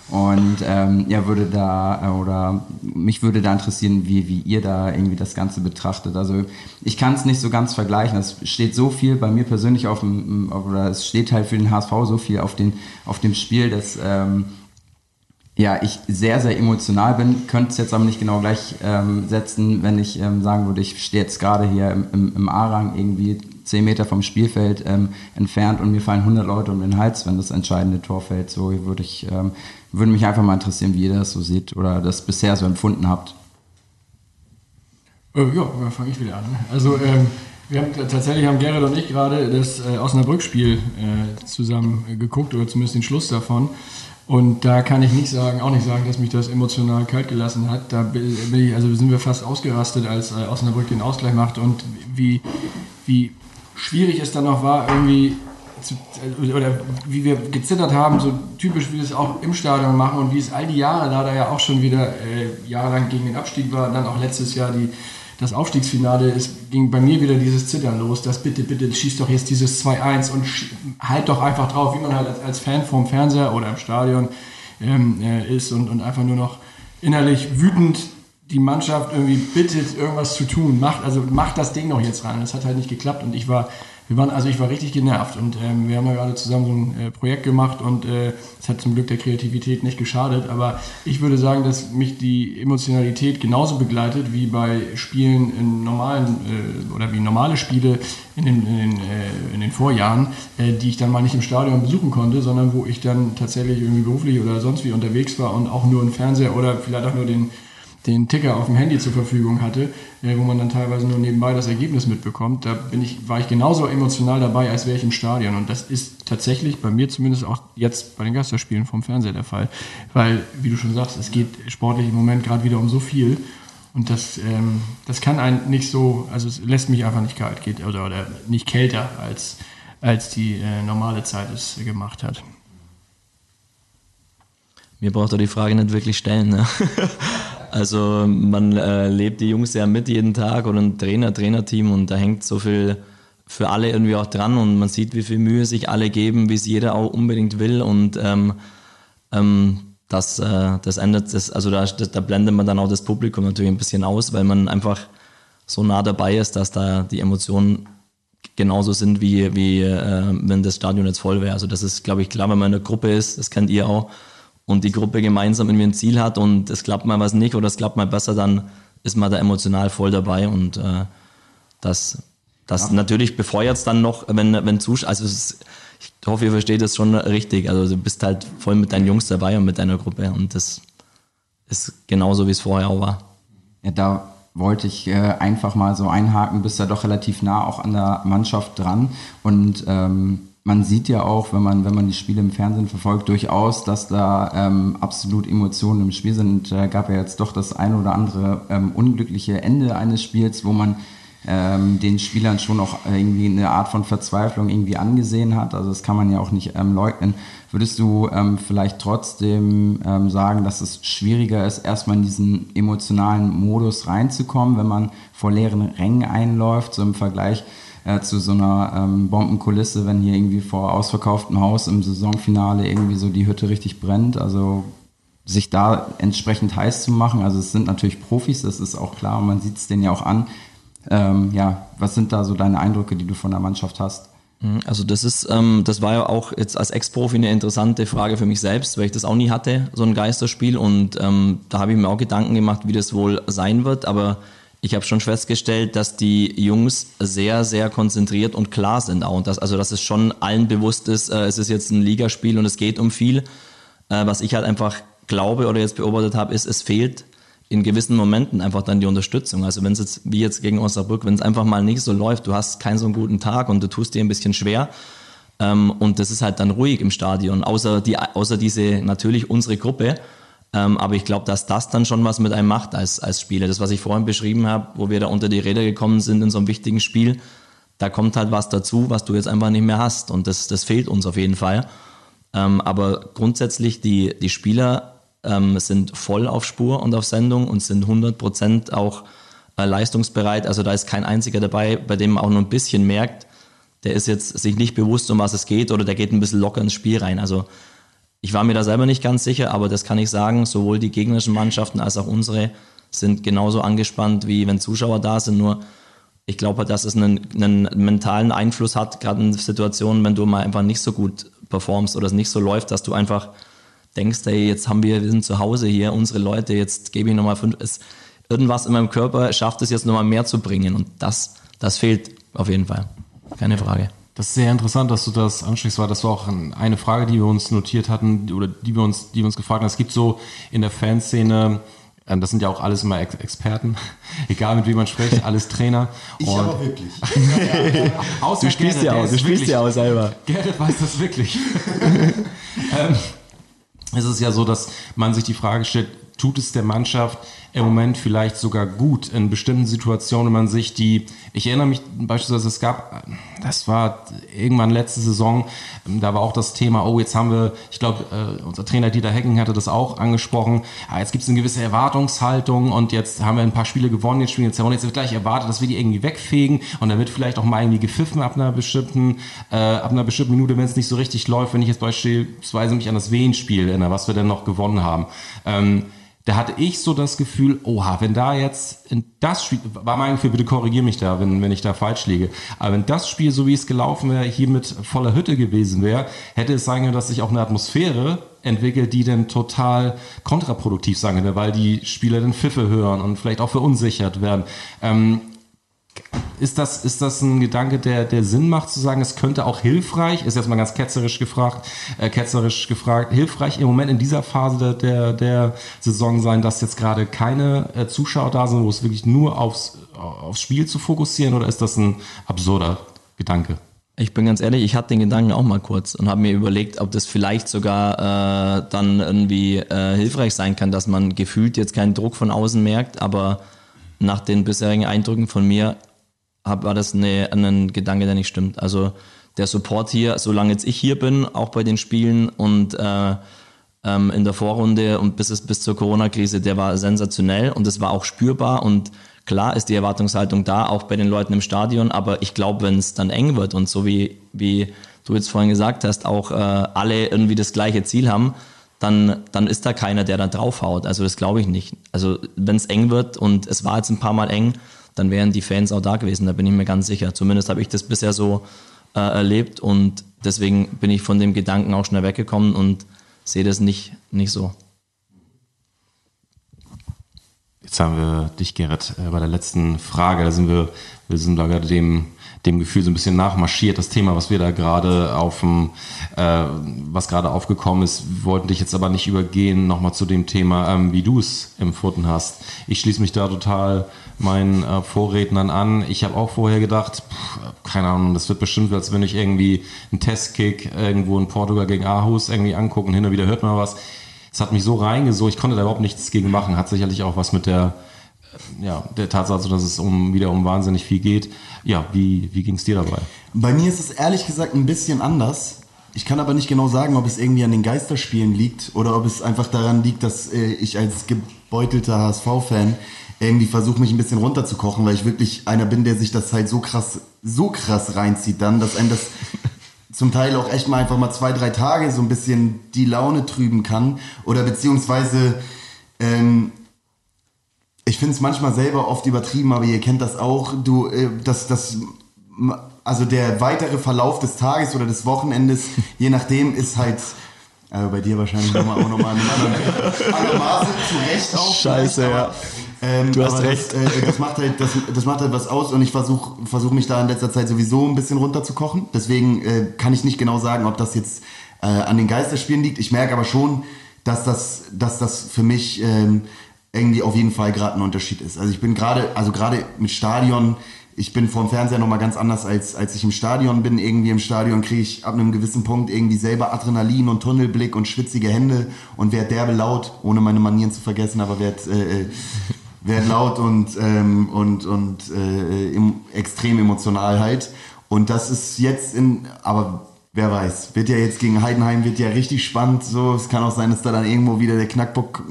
Und ähm, ja, würde da äh, oder mich würde da interessieren, wie, wie ihr da irgendwie das Ganze betrachtet. Also ich kann es nicht so ganz vergleichen. Es steht so viel bei mir persönlich auf dem, oder es steht halt für den HSV so viel auf, den, auf dem Spiel, dass ähm, ja, ich sehr, sehr emotional bin, könnte es jetzt aber nicht genau gleich ähm, setzen, wenn ich ähm, sagen würde, ich stehe jetzt gerade hier im, im, im A-Rang irgendwie zehn Meter vom Spielfeld ähm, entfernt und mir fallen 100 Leute um den Hals, wenn das entscheidende Tor fällt. So würde ich, ähm, würde mich einfach mal interessieren, wie ihr das so seht oder das bisher so empfunden habt. Äh, ja, dann fange ich wieder an. Also ähm, wir haben tatsächlich haben Gerrit und ich gerade das äh, Osnabrück-Spiel äh, zusammen geguckt oder zumindest den Schluss davon. Und da kann ich nicht sagen, auch nicht sagen, dass mich das emotional kalt gelassen hat. Da bin ich, also sind wir fast ausgerastet, als äh, Osnabrück den Ausgleich macht und wie, wie schwierig es dann noch war, irgendwie zu, äh, oder wie wir gezittert haben, so typisch wie wir es auch im Stadion machen und wie es all die Jahre, da da ja auch schon wieder äh, jahrelang gegen den Abstieg war, dann auch letztes Jahr die das Aufstiegsfinale ist, ging bei mir wieder dieses Zittern los, das bitte, bitte schieß doch jetzt dieses 2-1 und halt doch einfach drauf, wie man halt als, als Fan vorm Fernseher oder im Stadion ähm, äh, ist und, und einfach nur noch innerlich wütend die Mannschaft irgendwie bittet, irgendwas zu tun. Macht, also macht das Ding noch jetzt rein. Das hat halt nicht geklappt und ich war wir waren, also ich war richtig genervt und ähm, wir haben ja gerade zusammen so ein äh, Projekt gemacht und äh, es äh, hat zum Glück der Kreativität nicht geschadet, aber ich würde sagen, dass mich die Emotionalität genauso begleitet wie bei Spielen in normalen äh, oder wie normale Spiele in den, in den, äh, in den Vorjahren, äh, die ich dann mal nicht im Stadion besuchen konnte, sondern wo ich dann tatsächlich irgendwie beruflich oder sonst wie unterwegs war und auch nur einen Fernseher oder vielleicht auch nur den den Ticker auf dem Handy zur Verfügung hatte, äh, wo man dann teilweise nur nebenbei das Ergebnis mitbekommt, da bin ich, war ich genauso emotional dabei, als wäre ich im Stadion. Und das ist tatsächlich bei mir zumindest auch jetzt bei den Geisterspielen vom Fernseher der Fall. Weil, wie du schon sagst, es geht sportlich im Moment gerade wieder um so viel. Und das, ähm, das kann einen nicht so, also es lässt mich einfach nicht kalt, geht, oder, oder nicht kälter, als, als die äh, normale Zeit es gemacht hat. Mir braucht er die Frage nicht wirklich stellen. Ne? <laughs> Also man äh, lebt die Jungs ja mit jeden Tag oder ein Trainer, Trainerteam und da hängt so viel für alle irgendwie auch dran und man sieht, wie viel Mühe sich alle geben, wie es jeder auch unbedingt will und ähm, ähm, das, äh, das ändert das, also da, da blendet man dann auch das Publikum natürlich ein bisschen aus, weil man einfach so nah dabei ist, dass da die Emotionen genauso sind, wie, wie äh, wenn das Stadion jetzt voll wäre. Also das ist, glaube ich, klar, wenn man in einer Gruppe ist, das kennt ihr auch, und die Gruppe gemeinsam irgendwie ein Ziel hat und es klappt mal was nicht oder es klappt mal besser, dann ist man da emotional voll dabei und äh, das, das ja. natürlich befeuert es dann noch, wenn, wenn Zuschauer, also ist, ich hoffe, ihr versteht das schon richtig, also du bist halt voll mit deinen Jungs dabei und mit deiner Gruppe und das ist genauso, wie es vorher auch war. Ja, da wollte ich äh, einfach mal so einhaken, bist ja doch relativ nah auch an der Mannschaft dran und ähm, man sieht ja auch, wenn man, wenn man die Spiele im Fernsehen verfolgt, durchaus, dass da ähm, absolut Emotionen im Spiel sind. Da gab ja jetzt doch das eine oder andere ähm, unglückliche Ende eines Spiels, wo man ähm, den Spielern schon auch irgendwie eine Art von Verzweiflung irgendwie angesehen hat. Also das kann man ja auch nicht ähm, leugnen. Würdest du ähm, vielleicht trotzdem ähm, sagen, dass es schwieriger ist, erstmal in diesen emotionalen Modus reinzukommen, wenn man vor leeren Rängen einläuft, so im Vergleich äh, zu so einer ähm, Bombenkulisse, wenn hier irgendwie vor ausverkauftem Haus im Saisonfinale irgendwie so die Hütte richtig brennt. Also sich da entsprechend heiß zu machen. Also es sind natürlich Profis, das ist auch klar man sieht es denen ja auch an. Ähm, ja, was sind da so deine Eindrücke, die du von der Mannschaft hast? Mhm, also das ist, ähm, das war ja auch jetzt als Ex-Profi eine interessante Frage für mich selbst, weil ich das auch nie hatte, so ein Geisterspiel. Und ähm, da habe ich mir auch Gedanken gemacht, wie das wohl sein wird. Aber ich habe schon festgestellt, dass die Jungs sehr, sehr konzentriert und klar sind auch. Und das, also, dass es schon allen bewusst ist, äh, es ist jetzt ein Ligaspiel und es geht um viel. Äh, was ich halt einfach glaube oder jetzt beobachtet habe, ist, es fehlt in gewissen Momenten einfach dann die Unterstützung. Also wenn es jetzt, wie jetzt gegen Osnabrück, wenn es einfach mal nicht so läuft, du hast keinen so einen guten Tag und du tust dir ein bisschen schwer, ähm, und das ist halt dann ruhig im Stadion, außer, die, außer diese, natürlich unsere Gruppe, ähm, aber ich glaube, dass das dann schon was mit einem macht als, als Spieler. Das, was ich vorhin beschrieben habe, wo wir da unter die Räder gekommen sind in so einem wichtigen Spiel, da kommt halt was dazu, was du jetzt einfach nicht mehr hast. Und das, das fehlt uns auf jeden Fall. Ähm, aber grundsätzlich, die, die Spieler ähm, sind voll auf Spur und auf Sendung und sind 100% auch äh, leistungsbereit. Also da ist kein einziger dabei, bei dem man auch nur ein bisschen merkt, der ist jetzt sich nicht bewusst, um was es geht oder der geht ein bisschen locker ins Spiel rein. Also ich war mir da selber nicht ganz sicher, aber das kann ich sagen, sowohl die gegnerischen Mannschaften als auch unsere sind genauso angespannt, wie wenn Zuschauer da sind. Nur ich glaube, dass es einen, einen mentalen Einfluss hat, gerade in Situationen, wenn du mal einfach nicht so gut performst oder es nicht so läuft, dass du einfach denkst, hey, jetzt haben wir, wir sind zu Hause hier, unsere Leute, jetzt gebe ich nochmal fünf. Es, irgendwas in meinem Körper schafft es jetzt nochmal mehr zu bringen und das, das fehlt auf jeden Fall. Keine Frage. Das ist sehr interessant, dass du das ansprichst, weil das war auch eine Frage, die wir uns notiert hatten oder die wir uns, die wir uns gefragt haben. Es gibt so in der Fanszene, ähm, das sind ja auch alles immer Ex Experten, <laughs> egal mit wem man spricht, alles Trainer. <laughs> Ich und aber wirklich. <laughs> du spielst ja auch, du spielst ja auch selber. Gerrit weiß das wirklich. ähm, es ist ja so, dass man sich die Frage stellt, tut es der Mannschaft im Moment vielleicht sogar gut in bestimmten Situationen, wenn man sich die, ich erinnere mich beispielsweise, es gab, das war irgendwann letzte Saison, da war auch das Thema, oh, jetzt haben wir, ich glaube, äh, unser Trainer Dieter Hecking hatte das auch angesprochen, ah, jetzt gibt es eine gewisse Erwartungshaltung und jetzt haben wir ein paar Spiele gewonnen, jetzt spielen jetzt und jetzt wird gleich erwartet, dass wir die irgendwie wegfegen und dann wird vielleicht auch mal irgendwie gepfiffen ab einer bestimmten, äh, ab einer bestimmten Minute, wenn es nicht so richtig läuft, wenn ich jetzt beispielsweise mich an das Wien-Spiel erinnere, was wir denn noch gewonnen haben. Ähm, da hatte ich so das Gefühl, oha, wenn da jetzt in das Spiel, war mein Gefühl, bitte korrigier mich da, wenn, wenn ich da falsch liege, aber wenn das Spiel, so wie es gelaufen wäre, hier mit voller Hütte gewesen wäre, hätte es sein können, dass sich auch eine Atmosphäre entwickelt, die dann total kontraproduktiv sein könnte, weil die Spieler dann Pfiffe hören und vielleicht auch verunsichert werden. Ähm, ist das, ist das ein Gedanke, der, der Sinn macht, zu sagen, es könnte auch hilfreich, ist jetzt mal ganz ketzerisch gefragt, äh, ketzerisch gefragt, hilfreich im Moment in dieser Phase der, der, der Saison sein, dass jetzt gerade keine äh, Zuschauer da sind, wo es wirklich nur aufs, aufs Spiel zu fokussieren, oder ist das ein absurder Gedanke? Ich bin ganz ehrlich, ich hatte den Gedanken auch mal kurz und habe mir überlegt, ob das vielleicht sogar äh, dann irgendwie äh, hilfreich sein kann, dass man gefühlt jetzt keinen Druck von außen merkt, aber nach den bisherigen Eindrücken von mir hab, war das eine, ein Gedanke, der nicht stimmt. Also der Support hier, solange jetzt ich hier bin, auch bei den Spielen und äh, ähm, in der Vorrunde und bis bis zur Corona-Krise, der war sensationell und es war auch spürbar und klar ist die Erwartungshaltung da, auch bei den Leuten im Stadion, aber ich glaube, wenn es dann eng wird und so wie, wie du jetzt vorhin gesagt hast, auch äh, alle irgendwie das gleiche Ziel haben, dann, dann ist da keiner, der da draufhaut. Also das glaube ich nicht. Also wenn es eng wird und es war jetzt ein paar Mal eng, dann wären die Fans auch da gewesen, da bin ich mir ganz sicher. Zumindest habe ich das bisher so äh, erlebt und deswegen bin ich von dem Gedanken auch schnell weggekommen und sehe das nicht, nicht so. Jetzt haben wir dich, Gerrit, äh, bei der letzten Frage. Da sind wir, wir sind da gerade dem, dem Gefühl so ein bisschen nachmarschiert. Das Thema, was wir da gerade auf dem, äh, was gerade aufgekommen ist, wollten dich jetzt aber nicht übergehen, nochmal zu dem Thema, ähm, wie du es empfunden hast. Ich schließe mich da total meinen äh, Vorrednern an. Ich habe auch vorher gedacht, pff, keine Ahnung, das wird bestimmt, als wenn ich irgendwie einen Testkick irgendwo in Portugal gegen Aarhus irgendwie angucken, hin und wieder hört man was es hat mich so reingesogen, ich konnte da überhaupt nichts gegen machen. Hat sicherlich auch was mit der, äh, ja, der Tatsache, dass es um, wieder um wahnsinnig viel geht. Ja, wie, wie ging es dir dabei? Bei mir ist es ehrlich gesagt ein bisschen anders. Ich kann aber nicht genau sagen, ob es irgendwie an den Geisterspielen liegt oder ob es einfach daran liegt, dass äh, ich als gebeutelter HSV-Fan irgendwie versuche, mich ein bisschen runterzukochen, weil ich wirklich einer bin, der sich das halt so krass, so krass reinzieht dann, dass einem das <laughs> zum Teil auch echt mal einfach mal zwei, drei Tage so ein bisschen die Laune trüben kann. Oder beziehungsweise, ähm, ich finde es manchmal selber oft übertrieben, aber ihr kennt das auch. Du, äh, das, das, also der weitere Verlauf des Tages oder des Wochenendes, <laughs> je nachdem, ist halt also bei dir wahrscheinlich nochmal auch nochmal in einem anderen, <laughs> anderen Maße zu Recht auch. Scheiße, aber, ja. Ähm, du hast recht. Das, äh, das, macht halt, das, das macht halt was aus und ich versuche versuch mich da in letzter Zeit sowieso ein bisschen runterzukochen. Deswegen äh, kann ich nicht genau sagen, ob das jetzt äh, an den Geisterspielen liegt. Ich merke aber schon, dass das, dass das für mich ähm, irgendwie auf jeden Fall gerade ein Unterschied ist. Also ich bin gerade, also gerade mit Stadion, ich bin vom Fernseher nochmal ganz anders, als, als ich im Stadion bin. Irgendwie im Stadion kriege ich ab einem gewissen Punkt irgendwie selber Adrenalin und Tunnelblick und schwitzige Hände und werde derbe laut, ohne meine Manieren zu vergessen, aber werde äh, äh werd laut und, ähm, und, und äh, im, extrem emotional halt. Und das ist jetzt in, aber wer weiß, wird ja jetzt gegen Heidenheim, wird ja richtig spannend. So, es kann auch sein, dass da dann irgendwo wieder der Knackpunkt,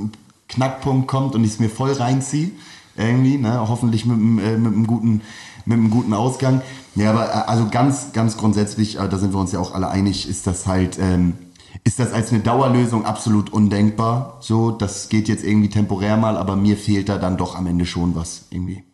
Knackpunkt kommt und ich es mir voll reinziehe. Irgendwie, ne? hoffentlich mit, äh, mit einem guten mit einem guten Ausgang. Ja, aber äh, also ganz, ganz grundsätzlich, äh, da sind wir uns ja auch alle einig, ist das halt, ähm, ist das als eine Dauerlösung absolut undenkbar. So, das geht jetzt irgendwie temporär mal, aber mir fehlt da dann doch am Ende schon was irgendwie.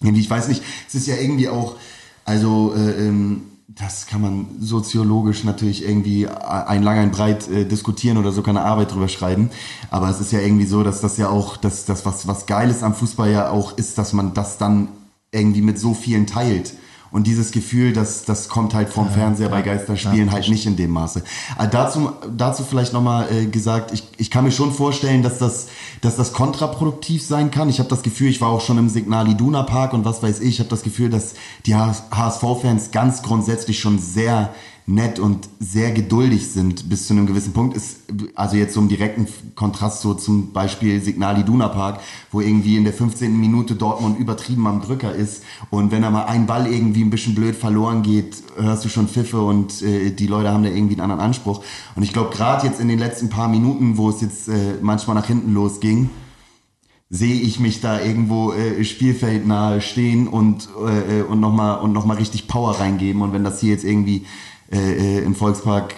Irgendwie, ich weiß nicht, es ist ja irgendwie auch, also äh, ähm, das kann man soziologisch natürlich irgendwie ein lang, ein breit äh, diskutieren oder so keine Arbeit drüber schreiben. Aber es ist ja irgendwie so, dass das ja auch, dass das was, was Geiles am Fußball ja auch ist, dass man das dann irgendwie mit so vielen teilt. Und dieses Gefühl, das, das kommt halt vom ja, Fernseher ja, bei Geisterspielen ja, halt nicht in dem Maße. Aber dazu, dazu vielleicht nochmal äh, gesagt, ich, ich kann mir schon vorstellen, dass das, dass das kontraproduktiv sein kann. Ich habe das Gefühl, ich war auch schon im Signal Iduna Park und was weiß ich, ich habe das Gefühl, dass die HSV-Fans ganz grundsätzlich schon sehr nett und sehr geduldig sind bis zu einem gewissen Punkt. Ist, also jetzt so im direkten Kontrast so zum Beispiel Signal Iduna Park, wo irgendwie in der 15. Minute Dortmund übertrieben am Drücker ist. Und wenn da mal ein Ball irgendwie ein bisschen blöd verloren geht, hörst du schon Pfiffe und äh, die Leute haben da irgendwie einen anderen Anspruch. Und ich glaube gerade jetzt in den letzten paar Minuten, wo es jetzt äh, manchmal nach hinten losging, sehe ich mich da irgendwo äh, spielfeldnah stehen und, äh, äh und nochmal und noch mal richtig Power reingeben. Und wenn das hier jetzt irgendwie äh, äh, im Volkspark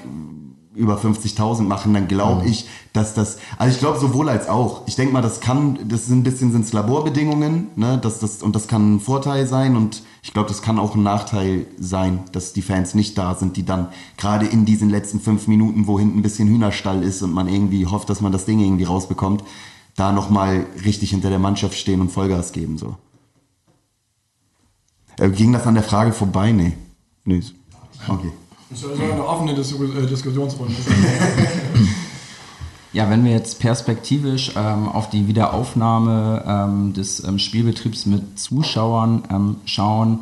über 50.000 machen, dann glaube mhm. ich, dass das, also ich glaube sowohl als auch. Ich denke mal, das kann, das sind ein bisschen sind's Laborbedingungen, ne, dass das und das kann ein Vorteil sein und ich glaube, das kann auch ein Nachteil sein, dass die Fans nicht da sind, die dann gerade in diesen letzten fünf Minuten, wo hinten ein bisschen Hühnerstall ist und man irgendwie hofft, dass man das Ding irgendwie rausbekommt, da nochmal richtig hinter der Mannschaft stehen und Vollgas geben so. Äh, ging das an der Frage vorbei? Nee. Nee. Okay. Das ist eine offene äh, Diskussionsrunde. <laughs> Ja, wenn wir jetzt perspektivisch ähm, auf die Wiederaufnahme ähm, des ähm, Spielbetriebs mit Zuschauern ähm, schauen,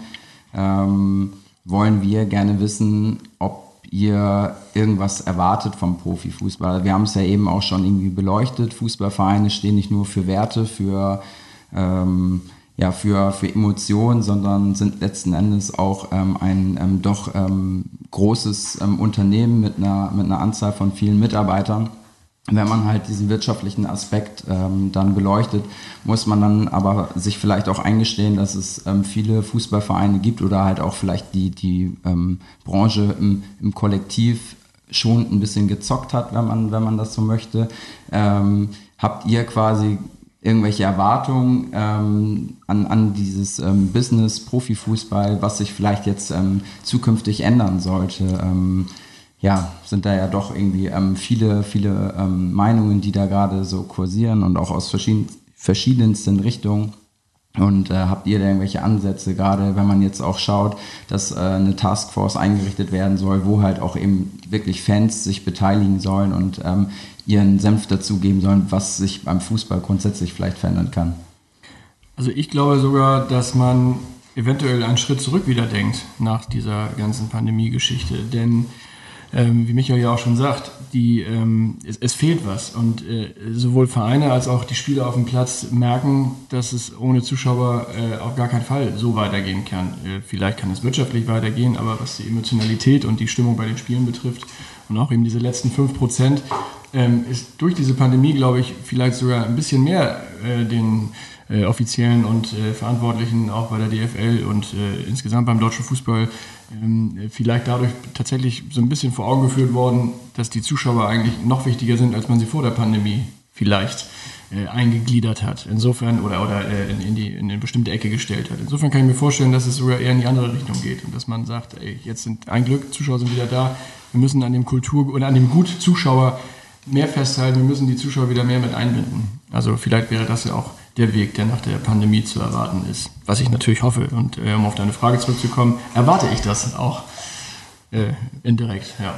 ähm, wollen wir gerne wissen, ob ihr irgendwas erwartet vom Profifußball. Wir haben es ja eben auch schon irgendwie beleuchtet. Fußballvereine stehen nicht nur für Werte, für ähm, ja, für, für Emotionen, sondern sind letzten Endes auch ähm, ein ähm, doch ähm, großes ähm, Unternehmen mit einer, mit einer Anzahl von vielen Mitarbeitern. Wenn man halt diesen wirtschaftlichen Aspekt ähm, dann beleuchtet, muss man dann aber sich vielleicht auch eingestehen, dass es ähm, viele Fußballvereine gibt oder halt auch vielleicht die, die Branche im, im Kollektiv schon ein bisschen gezockt hat, wenn man, wenn man das so möchte. Ähm, habt ihr quasi irgendwelche Erwartungen ähm, an, an dieses ähm, Business, Profifußball, was sich vielleicht jetzt ähm, zukünftig ändern sollte? Ähm, ja, sind da ja doch irgendwie ähm, viele, viele ähm, Meinungen, die da gerade so kursieren und auch aus verschieden, verschiedensten Richtungen. Und äh, habt ihr da irgendwelche Ansätze, gerade wenn man jetzt auch schaut, dass äh, eine Taskforce eingerichtet werden soll, wo halt auch eben wirklich Fans sich beteiligen sollen und ähm, ihren Senf dazugeben sollen, was sich beim Fußball grundsätzlich vielleicht verändern kann? Also ich glaube sogar, dass man eventuell einen Schritt zurück wieder denkt nach dieser ganzen Pandemie-Geschichte. Denn ähm, wie Michael ja auch schon sagt, die, ähm, es, es, fehlt was. Und äh, sowohl Vereine als auch die Spieler auf dem Platz merken, dass es ohne Zuschauer äh, auf gar keinen Fall so weitergehen kann. Äh, vielleicht kann es wirtschaftlich weitergehen, aber was die Emotionalität und die Stimmung bei den Spielen betrifft und auch eben diese letzten 5 Prozent, ähm, ist durch diese Pandemie, glaube ich, vielleicht sogar ein bisschen mehr äh, den äh, Offiziellen und äh, Verantwortlichen auch bei der DFL und äh, insgesamt beim deutschen Fußball ähm, vielleicht dadurch tatsächlich so ein bisschen vor Augen geführt worden, dass die Zuschauer eigentlich noch wichtiger sind, als man sie vor der Pandemie vielleicht äh, eingegliedert hat. Insofern oder, oder äh, in, in, die, in eine bestimmte Ecke gestellt hat. Insofern kann ich mir vorstellen, dass es sogar eher in die andere Richtung geht und dass man sagt, ey, jetzt sind ein Glück, Zuschauer sind wieder da, wir müssen an dem Kultur oder an dem Gut Zuschauer mehr festhalten, wir müssen die Zuschauer wieder mehr mit einbinden. Also vielleicht wäre das ja auch der Weg, der nach der Pandemie zu erwarten ist. Was ich natürlich hoffe. Und äh, um auf deine Frage zurückzukommen, erwarte ich das auch äh, indirekt, ja.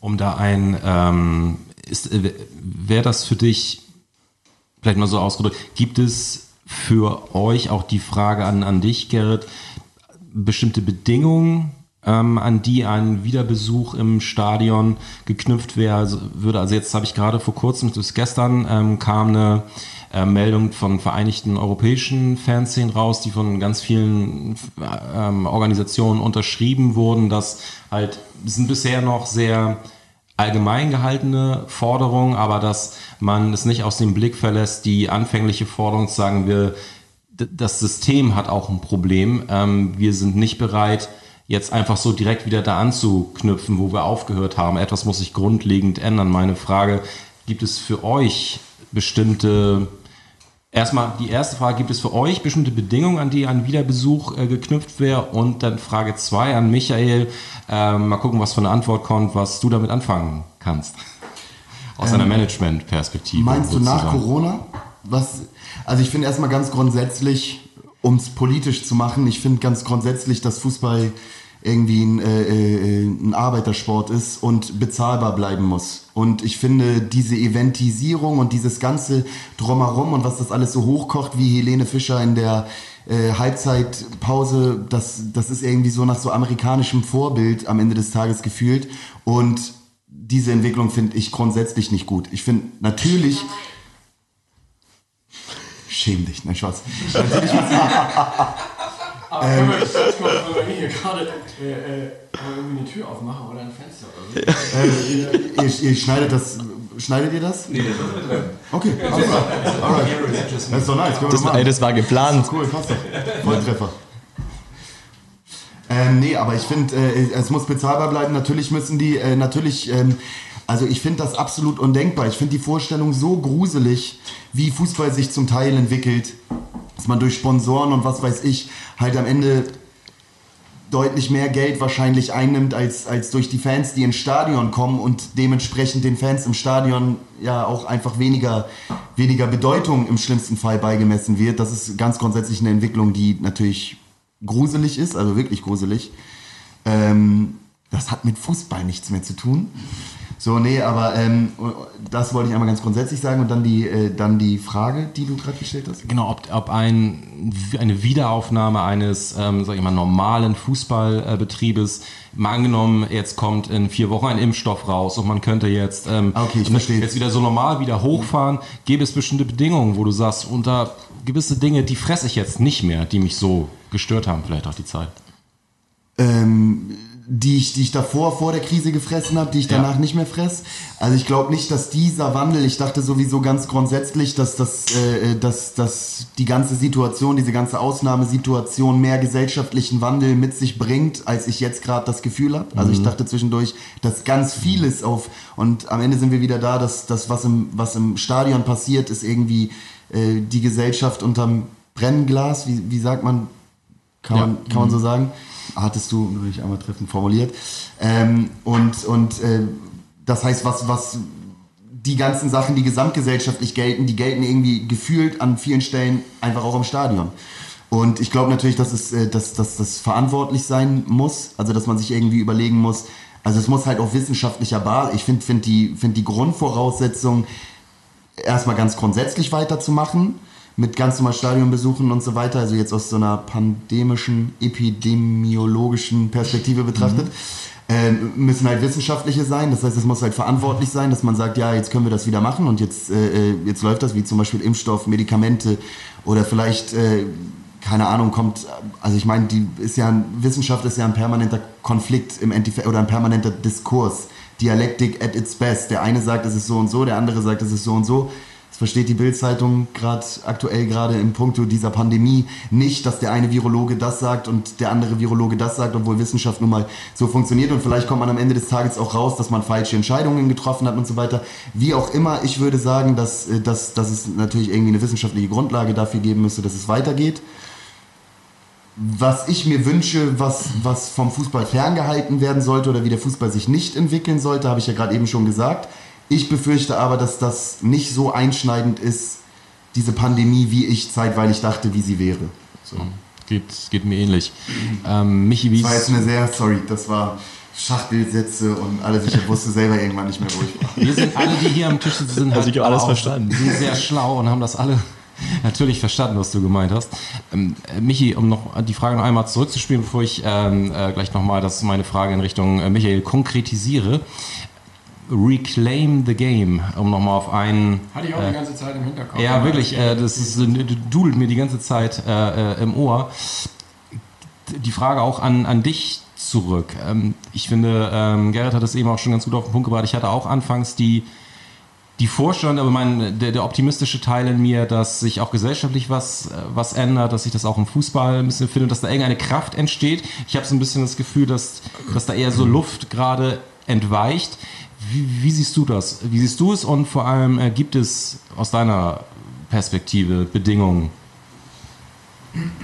Um da ein, ähm, äh, wäre das für dich, vielleicht mal so ausgedrückt, gibt es für euch auch die Frage an, an dich, Gerrit, bestimmte Bedingungen, ähm, an die ein Wiederbesuch im Stadion geknüpft wäre, würde. Also jetzt habe ich gerade vor kurzem, das gestern, ähm, kam eine äh, Meldung von vereinigten europäischen Fanszenen raus, die von ganz vielen ähm, Organisationen unterschrieben wurden, dass halt, sind bisher noch sehr allgemein gehaltene Forderungen, aber dass man es nicht aus dem Blick verlässt, die anfängliche Forderung zu sagen, wir, das System hat auch ein Problem, ähm, wir sind nicht bereit, jetzt einfach so direkt wieder da anzuknüpfen, wo wir aufgehört haben. Etwas muss sich grundlegend ändern. Meine Frage, gibt es für euch bestimmte, erstmal die erste Frage, gibt es für euch bestimmte Bedingungen, an die ein Wiederbesuch äh, geknüpft wäre? Und dann Frage zwei an Michael, äh, mal gucken, was für eine Antwort kommt, was du damit anfangen kannst. Aus ähm, einer Management-Perspektive. Meinst sozusagen. du nach Corona? Was, also ich finde erstmal ganz grundsätzlich, um es politisch zu machen, ich finde ganz grundsätzlich, dass Fußball irgendwie ein, äh, äh, ein Arbeitersport ist und bezahlbar bleiben muss. Und ich finde diese Eventisierung und dieses ganze drumherum und was das alles so hochkocht, wie Helene Fischer in der äh, Halbzeitpause, das, das ist irgendwie so nach so amerikanischem Vorbild am Ende des Tages gefühlt. Und diese Entwicklung finde ich grundsätzlich nicht gut. Ich finde natürlich Schäm dich, nein, Spaß. <laughs> Natürlich Aber ähm, wenn wir hier gerade äh, äh, irgendwie eine Tür aufmachen oder ein Fenster oder so. äh, ihr, ihr, schneidet das. Schneidet ihr das? Nee, das ist drin. Okay. Alright. Das ist doch nice. Das, ey, das war geplant. Cool, passt doch. Volltreffer. Ähm, nee, aber ich finde, äh, es muss bezahlbar bleiben. Natürlich müssen die, äh, natürlich ähm, also ich finde das absolut undenkbar. Ich finde die Vorstellung so gruselig, wie Fußball sich zum Teil entwickelt, dass man durch Sponsoren und was weiß ich halt am Ende deutlich mehr Geld wahrscheinlich einnimmt als, als durch die Fans, die ins Stadion kommen und dementsprechend den Fans im Stadion ja auch einfach weniger, weniger Bedeutung im schlimmsten Fall beigemessen wird. Das ist ganz grundsätzlich eine Entwicklung, die natürlich gruselig ist, also wirklich gruselig. Ähm, das hat mit Fußball nichts mehr zu tun So, nee, aber ähm, das wollte ich einmal ganz grundsätzlich sagen und dann die, äh, dann die Frage, die du gerade gestellt hast. Genau, ob, ob ein, eine Wiederaufnahme eines, ähm, sag ich mal, normalen Fußballbetriebes, mal angenommen, jetzt kommt in vier Wochen ein Impfstoff raus und man könnte jetzt, ähm, Ah, Okay, ich verstehe. jetzt wieder so normal wieder hochfahren, gäbe es bestimmte Bedingungen, wo du sagst, unter gewisse Dinge, die fresse ich jetzt nicht mehr, die mich so gestört haben, vielleicht auch die Zeit. ähm, die ich, die ich davor, vor der Krise gefressen habe, die ich Ja. danach nicht mehr fress. Also ich glaube nicht, dass dieser Wandel, ich dachte sowieso ganz grundsätzlich, dass, das, äh, dass, dass die ganze Situation, diese ganze Ausnahmesituation mehr gesellschaftlichen Wandel mit sich bringt, als ich jetzt gerade das Gefühl habe. Also ich dachte zwischendurch, dass ganz vieles auf, und am Ende sind wir wieder da, dass das, was im, was im Stadion passiert, ist irgendwie äh, die Gesellschaft unterm Brennglas, wie, wie sagt man, kann, Ja. man, kann man so sagen. Hattest du, nur nicht einmal treffend formuliert. Ähm, und und äh, das heißt, was, was die ganzen Sachen, die gesamtgesellschaftlich gelten, die gelten irgendwie gefühlt an vielen Stellen einfach auch im Stadion. Und ich glaube natürlich, dass es, äh, dass, dass das verantwortlich sein muss, also dass man sich irgendwie überlegen muss, also es muss halt auf wissenschaftlicher Basis, ich finde find die, find die Grundvoraussetzung, erstmal ganz grundsätzlich weiterzumachen, mit ganz normal Stadionbesuchen und so weiter, also jetzt aus so einer pandemischen, epidemiologischen Perspektive betrachtet, äh, müssen halt wissenschaftliche sein. Das heißt, es muss halt verantwortlich sein, dass man sagt, ja, jetzt können wir das wieder machen und jetzt, äh, äh, jetzt läuft das, wie zum Beispiel Impfstoff, Medikamente oder vielleicht, äh, keine Ahnung, kommt, also ich meine, die ist ja, ein- Wissenschaft ist ja ein permanenter Konflikt im Endeffekt oder ein permanenter Diskurs. Dialektik at its best. Der eine sagt, es ist so und so, der andere sagt, es ist so und so. Versteht die Bildzeitung gerade aktuell gerade im Punkto dieser Pandemie nicht, dass der eine Virologe das sagt und der andere Virologe das sagt, obwohl Wissenschaft nun mal so funktioniert und vielleicht kommt man am Ende des Tages auch raus, dass man falsche Entscheidungen getroffen hat und so weiter. Wie auch immer, ich würde sagen, dass, äh, dass, dass es natürlich irgendwie eine wissenschaftliche Grundlage dafür geben müsste, dass es weitergeht was ich mir wünsche, was, was vom Fußball ferngehalten werden sollte oder wie der Fußball sich nicht entwickeln sollte, habe ich ja gerade eben schon gesagt. Ich befürchte aber, dass das nicht so einschneidend ist, diese Pandemie, wie ich zeitweilig dachte, wie sie wäre. So. Geht, geht mir ähnlich. Ähm, Michi, wie Das war jetzt eine sehr, sorry, das war Schachbildsätze und alles. Ich wusste selber irgendwann nicht mehr, wo ich war. wir sind alle, die hier am Tisch sitzen, sind Also ich habe aber alles auch- verstanden. sind sehr schlau und haben das alle natürlich verstanden, was du gemeint hast. Ähm, äh, Michi, um noch die Frage noch einmal zurückzuspielen, bevor ich ähm, äh, gleich nochmal meine Frage in Richtung äh, Michael konkretisiere. Reclaim the Game, um nochmal auf einen Hatte ich auch die ganze Zeit im Hinterkopf. Ja, wirklich. Äh, das ist, äh, dudelt mir die ganze Zeit äh, äh, im Ohr. Die Frage auch an, an dich zurück. Ähm, ich finde, ähm, Gerrit hat es eben auch schon ganz gut auf den Punkt gebracht. Ich hatte auch anfangs die, die Vorstellung, aber mein, der, der optimistische Teil in mir, dass sich auch gesellschaftlich was, äh, was ändert, dass sich das auch im Fußball ein bisschen findet, dass da irgendeine Kraft entsteht. Ich habe so ein bisschen das Gefühl, dass, dass da eher so Luft gerade entweicht. Wie, wie siehst du das? Wie siehst du es und vor allem äh, gibt es aus deiner Perspektive Bedingungen?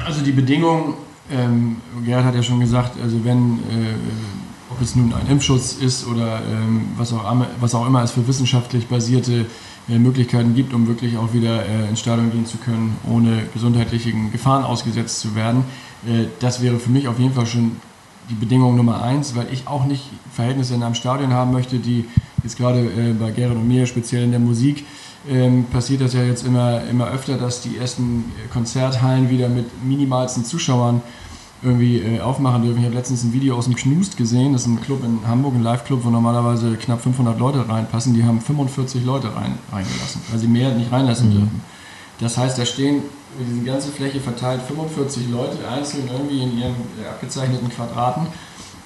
Also die Bedingungen, ähm, Gerhard hat ja schon gesagt, also wenn, äh, ob es nun ein Impfschutz ist oder ähm, was, auch, immer- was auch immer es für wissenschaftlich basierte äh, Möglichkeiten gibt, um wirklich auch wieder äh, ins Stadion gehen zu können, ohne gesundheitlichen Gefahren ausgesetzt zu werden, äh, das wäre für mich auf jeden Fall schon die Bedingung Nummer eins, weil ich auch nicht Verhältnisse in einem Stadion haben möchte, die jetzt gerade äh, bei Gerhard und mir, speziell in der Musik, ähm, passiert das ja jetzt immer, immer öfter, dass die ersten Konzerthallen wieder mit minimalsten Zuschauern irgendwie äh, aufmachen dürfen. Ich habe letztens ein Video aus dem Knust gesehen, das ist ein Club in Hamburg, ein Live-Club, wo normalerweise knapp 500 Leute reinpassen. Die haben 45 Leute rein, reingelassen, weil sie mehr nicht reinlassen dürfen. Das heißt, da stehen über diese ganze Fläche verteilt 45 Leute einzeln irgendwie in ihren äh, abgezeichneten Quadraten.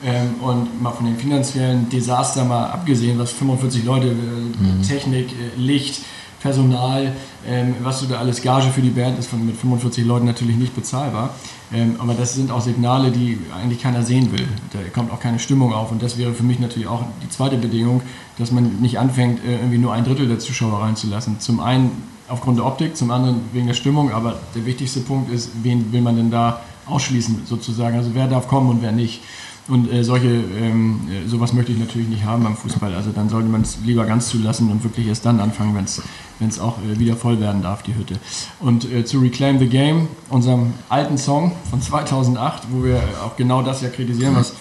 Ähm, und mal von dem finanziellen Desaster mal abgesehen, was 45 Leute, äh, Technik, äh, Licht, Personal, ähm, was du da alles Gage für die Band ist von mit 45 Leuten natürlich nicht bezahlbar. Ähm, aber das sind auch Signale, die eigentlich keiner sehen will. Da kommt auch keine Stimmung auf. Und das wäre für mich natürlich auch die zweite Bedingung, dass man nicht anfängt, äh, irgendwie nur ein Drittel der Zuschauer reinzulassen. Zum einen aufgrund der Optik, zum anderen wegen der Stimmung. Aber der wichtigste Punkt ist, wen will man denn da ausschließen sozusagen? Also wer darf kommen und wer nicht. Und äh, solche, ähm, äh, sowas möchte ich natürlich nicht haben beim Fußball. Also dann sollte man es lieber ganz zulassen und wirklich erst dann anfangen, wenn es auch äh, wieder voll werden darf, die Hütte. Und äh, zu Reclaim the Game, unserem alten Song von 2008, wo wir auch genau das ja kritisieren, was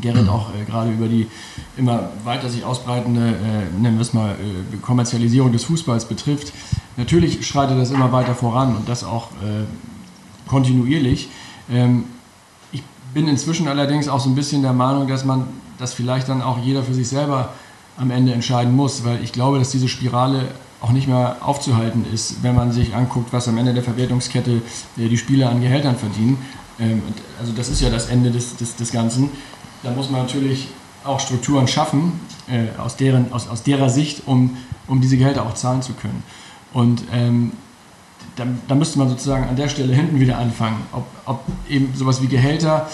Gerrit auch äh, gerade über die immer weiter sich ausbreitende, äh, nennen wir es mal, äh, Kommerzialisierung des Fußballs betrifft. Natürlich schreitet das immer weiter voran und das auch äh, kontinuierlich. Ähm, ich bin inzwischen allerdings auch so ein bisschen der Meinung, dass man das vielleicht dann auch jeder für sich selber am Ende entscheiden muss, weil ich glaube, dass diese Spirale auch nicht mehr aufzuhalten ist, wenn man sich anguckt, was am Ende der Verwertungskette äh, die Spieler an Gehältern verdienen. Ähm, also das ist ja das Ende des, des, des Ganzen. Da muss man natürlich auch Strukturen schaffen, äh, aus, deren, aus, aus derer Sicht, um, um diese Gehälter auch zahlen zu können. Und ähm, da, da, müsste man sozusagen an der Stelle hinten wieder anfangen, ob, ob eben sowas wie Gehälter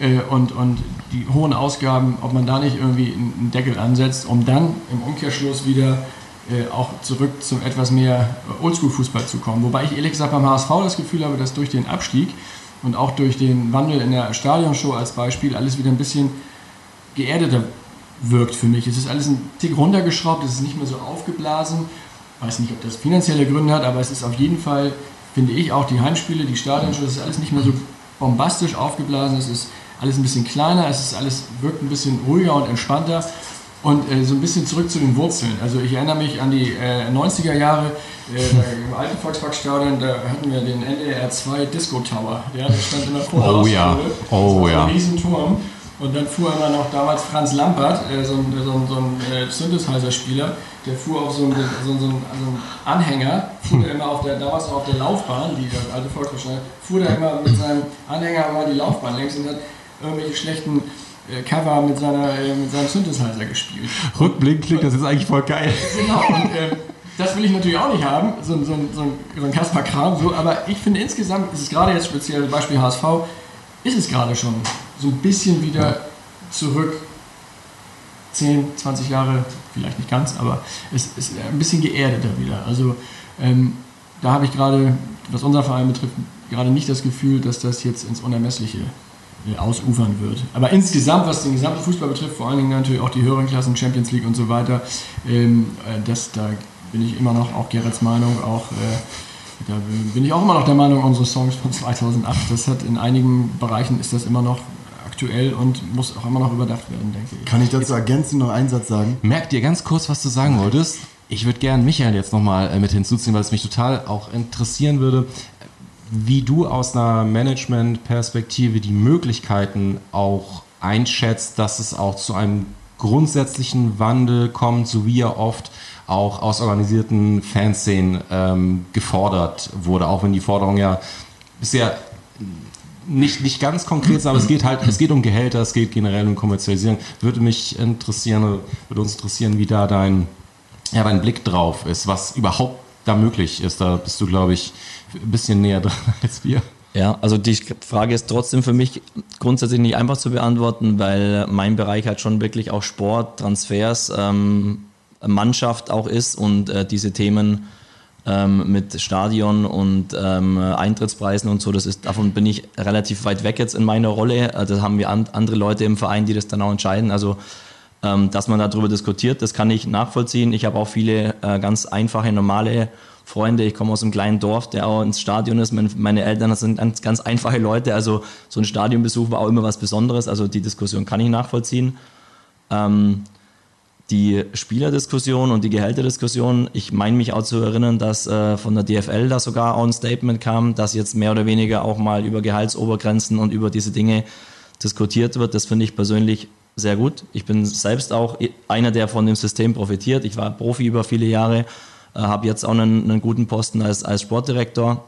äh, und, und die hohen Ausgaben, ob man da nicht irgendwie einen Deckel ansetzt, um dann im Umkehrschluss wieder äh, auch zurück zum etwas mehr Oldschool-Fußball zu kommen. Wobei ich ehrlich gesagt beim HSV das Gefühl habe, dass durch den Abstieg und auch durch den Wandel in der Stadionshow als Beispiel alles wieder ein bisschen geerdeter wirkt für mich. Es ist alles ein Tick runtergeschraubt, es ist nicht mehr so aufgeblasen. Ich weiß nicht, ob das finanzielle Gründe hat, aber es ist auf jeden Fall, finde ich, auch die Heimspiele, die Stadionshow, es ist alles nicht mehr so bombastisch aufgeblasen, es ist alles ein bisschen kleiner, es ist alles wirkt ein bisschen ruhiger und entspannter und äh, so ein bisschen zurück zu den Wurzeln. Also ich erinnere mich an die äh, 90er Jahre äh, <laughs> im alten Volksparkstadion, da hatten wir den NDR 2 Disco Tower. Ja, der stand immer vor der Oh ja, oh ja. Ein Riesenturm. Und dann fuhr immer noch damals Franz Lampert, äh, so ein, so ein, so ein äh, Synthesizer-Spieler, der fuhr auf so einen, so, so, so einen Anhänger, fuhr der immer auf der, damals auf der Laufbahn, die alte Volkswahrscheinlich, fuhr der immer mit seinem Anhänger mal die Laufbahn längs und hat irgendwelche schlechten äh, Cover mit, seiner, äh, mit seinem Synthesizer gespielt. Rückblick klingt das ist eigentlich voll geil. Genau, und äh, das will ich natürlich auch nicht haben, so, so, so, so ein Kasper-Kram, so, aber ich finde insgesamt, ist es gerade jetzt speziell Beispiel HSV, ist es gerade schon so ein bisschen wieder zurück 10, 20 Jahre, vielleicht nicht ganz, aber es ist ein bisschen geerdeter wieder. Also ähm, da habe ich gerade, was unser Verein betrifft, gerade nicht das Gefühl, dass das jetzt ins Unermessliche äh, ausufern wird. Aber insgesamt, was den gesamten Fußball betrifft, vor allen Dingen natürlich auch die höheren Klassen, Champions League und so weiter, ähm, äh, das, da bin ich immer noch auch Gerrits Meinung, auch äh, da bin ich auch immer noch der Meinung, unsere Songs von <laughs> 2008, das hat in einigen Bereichen ist das immer noch aktuell und muss auch immer noch überdacht werden, denke ich. Kann ich dazu ergänzend noch einen Satz sagen? Merkt ihr ganz kurz, was du sagen wolltest? Ich würde gerne Michael jetzt nochmal äh, mit hinzuziehen, weil es mich total auch interessieren würde, wie du aus einer Management-Perspektive die Möglichkeiten auch einschätzt, dass es auch zu einem grundsätzlichen Wandel kommt, so wie er oft auch aus organisierten Fanszenen ähm, gefordert wurde, auch wenn die Forderung ja bisher nicht, nicht ganz konkret aber es geht halt, es geht um Gehälter, es geht generell um Kommerzialisierung. Würde mich interessieren, würde uns interessieren, wie da dein, ja, dein Blick drauf ist, was überhaupt da möglich ist. Da bist du, glaube ich, ein bisschen näher dran <laughs> als wir. Ja, also die Frage ist trotzdem für mich grundsätzlich nicht einfach zu beantworten, weil mein Bereich halt schon wirklich auch Sport, Transfers, ähm, Mannschaft auch ist und äh, diese Themen ähm, mit Stadion und ähm, Eintrittspreisen und so, das ist, davon bin ich relativ weit weg jetzt in meiner Rolle. Äh, da haben wir an, andere Leute im Verein, die das dann auch entscheiden. Also ähm, dass man darüber diskutiert, das kann ich nachvollziehen. Ich habe auch viele äh, ganz einfache, normale Freunde. Ich komme aus einem kleinen Dorf, der auch ins Stadion ist. Meine Eltern sind ganz, ganz einfache Leute. Also so ein Stadionbesuch war auch immer was Besonderes. Also die Diskussion kann ich nachvollziehen. Ähm, die Spielerdiskussion und die Gehälterdiskussion, ich meine mich auch zu erinnern, dass äh, von der DFL da sogar auch ein Statement kam, dass jetzt mehr oder weniger auch mal über Gehaltsobergrenzen und über diese Dinge diskutiert wird. Das finde ich persönlich sehr gut. Ich bin selbst auch einer, der von dem System profitiert. Ich war Profi über viele Jahre, äh, habe jetzt auch einen, einen, guten Posten als, als Sportdirektor.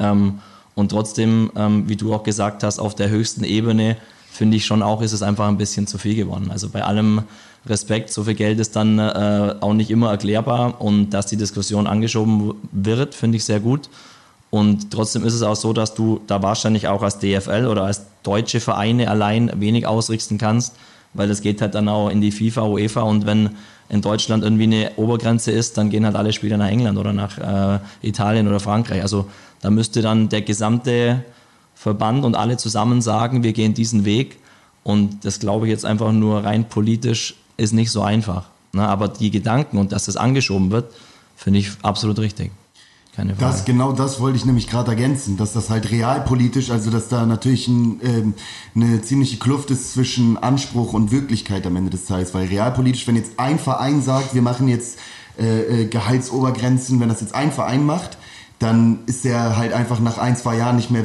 Ähm, und trotzdem, ähm, wie du auch gesagt hast, auf der höchsten Ebene finde ich schon auch, ist es einfach ein bisschen zu viel geworden. Also bei allem Respekt, so viel Geld ist dann äh, auch nicht immer erklärbar und dass die Diskussion angeschoben wird, finde ich sehr gut. Und trotzdem ist es auch so, dass du da wahrscheinlich auch als DFL oder als deutsche Vereine allein wenig ausrichten kannst, weil es geht halt dann auch in die FIFA, UEFA und wenn in Deutschland irgendwie eine Obergrenze ist, dann gehen halt alle Spieler nach England oder nach äh, Italien oder Frankreich. Also da müsste dann der gesamte Verband und alle zusammen sagen, wir gehen diesen Weg. Und das glaube ich jetzt einfach nur rein politisch ist nicht so einfach. Ne? Aber die Gedanken und dass das angeschoben wird, finde ich absolut richtig. Keine Frage. Das, genau das wollte ich nämlich gerade ergänzen, dass das halt realpolitisch, also dass da natürlich ein, ähm, eine ziemliche Kluft ist zwischen Anspruch und Wirklichkeit am Ende des Tages. Weil realpolitisch, wenn jetzt ein Verein sagt, wir machen jetzt äh, äh, Gehaltsobergrenzen, wenn das jetzt ein Verein macht, dann ist der halt einfach nach ein, zwei Jahren nicht mehr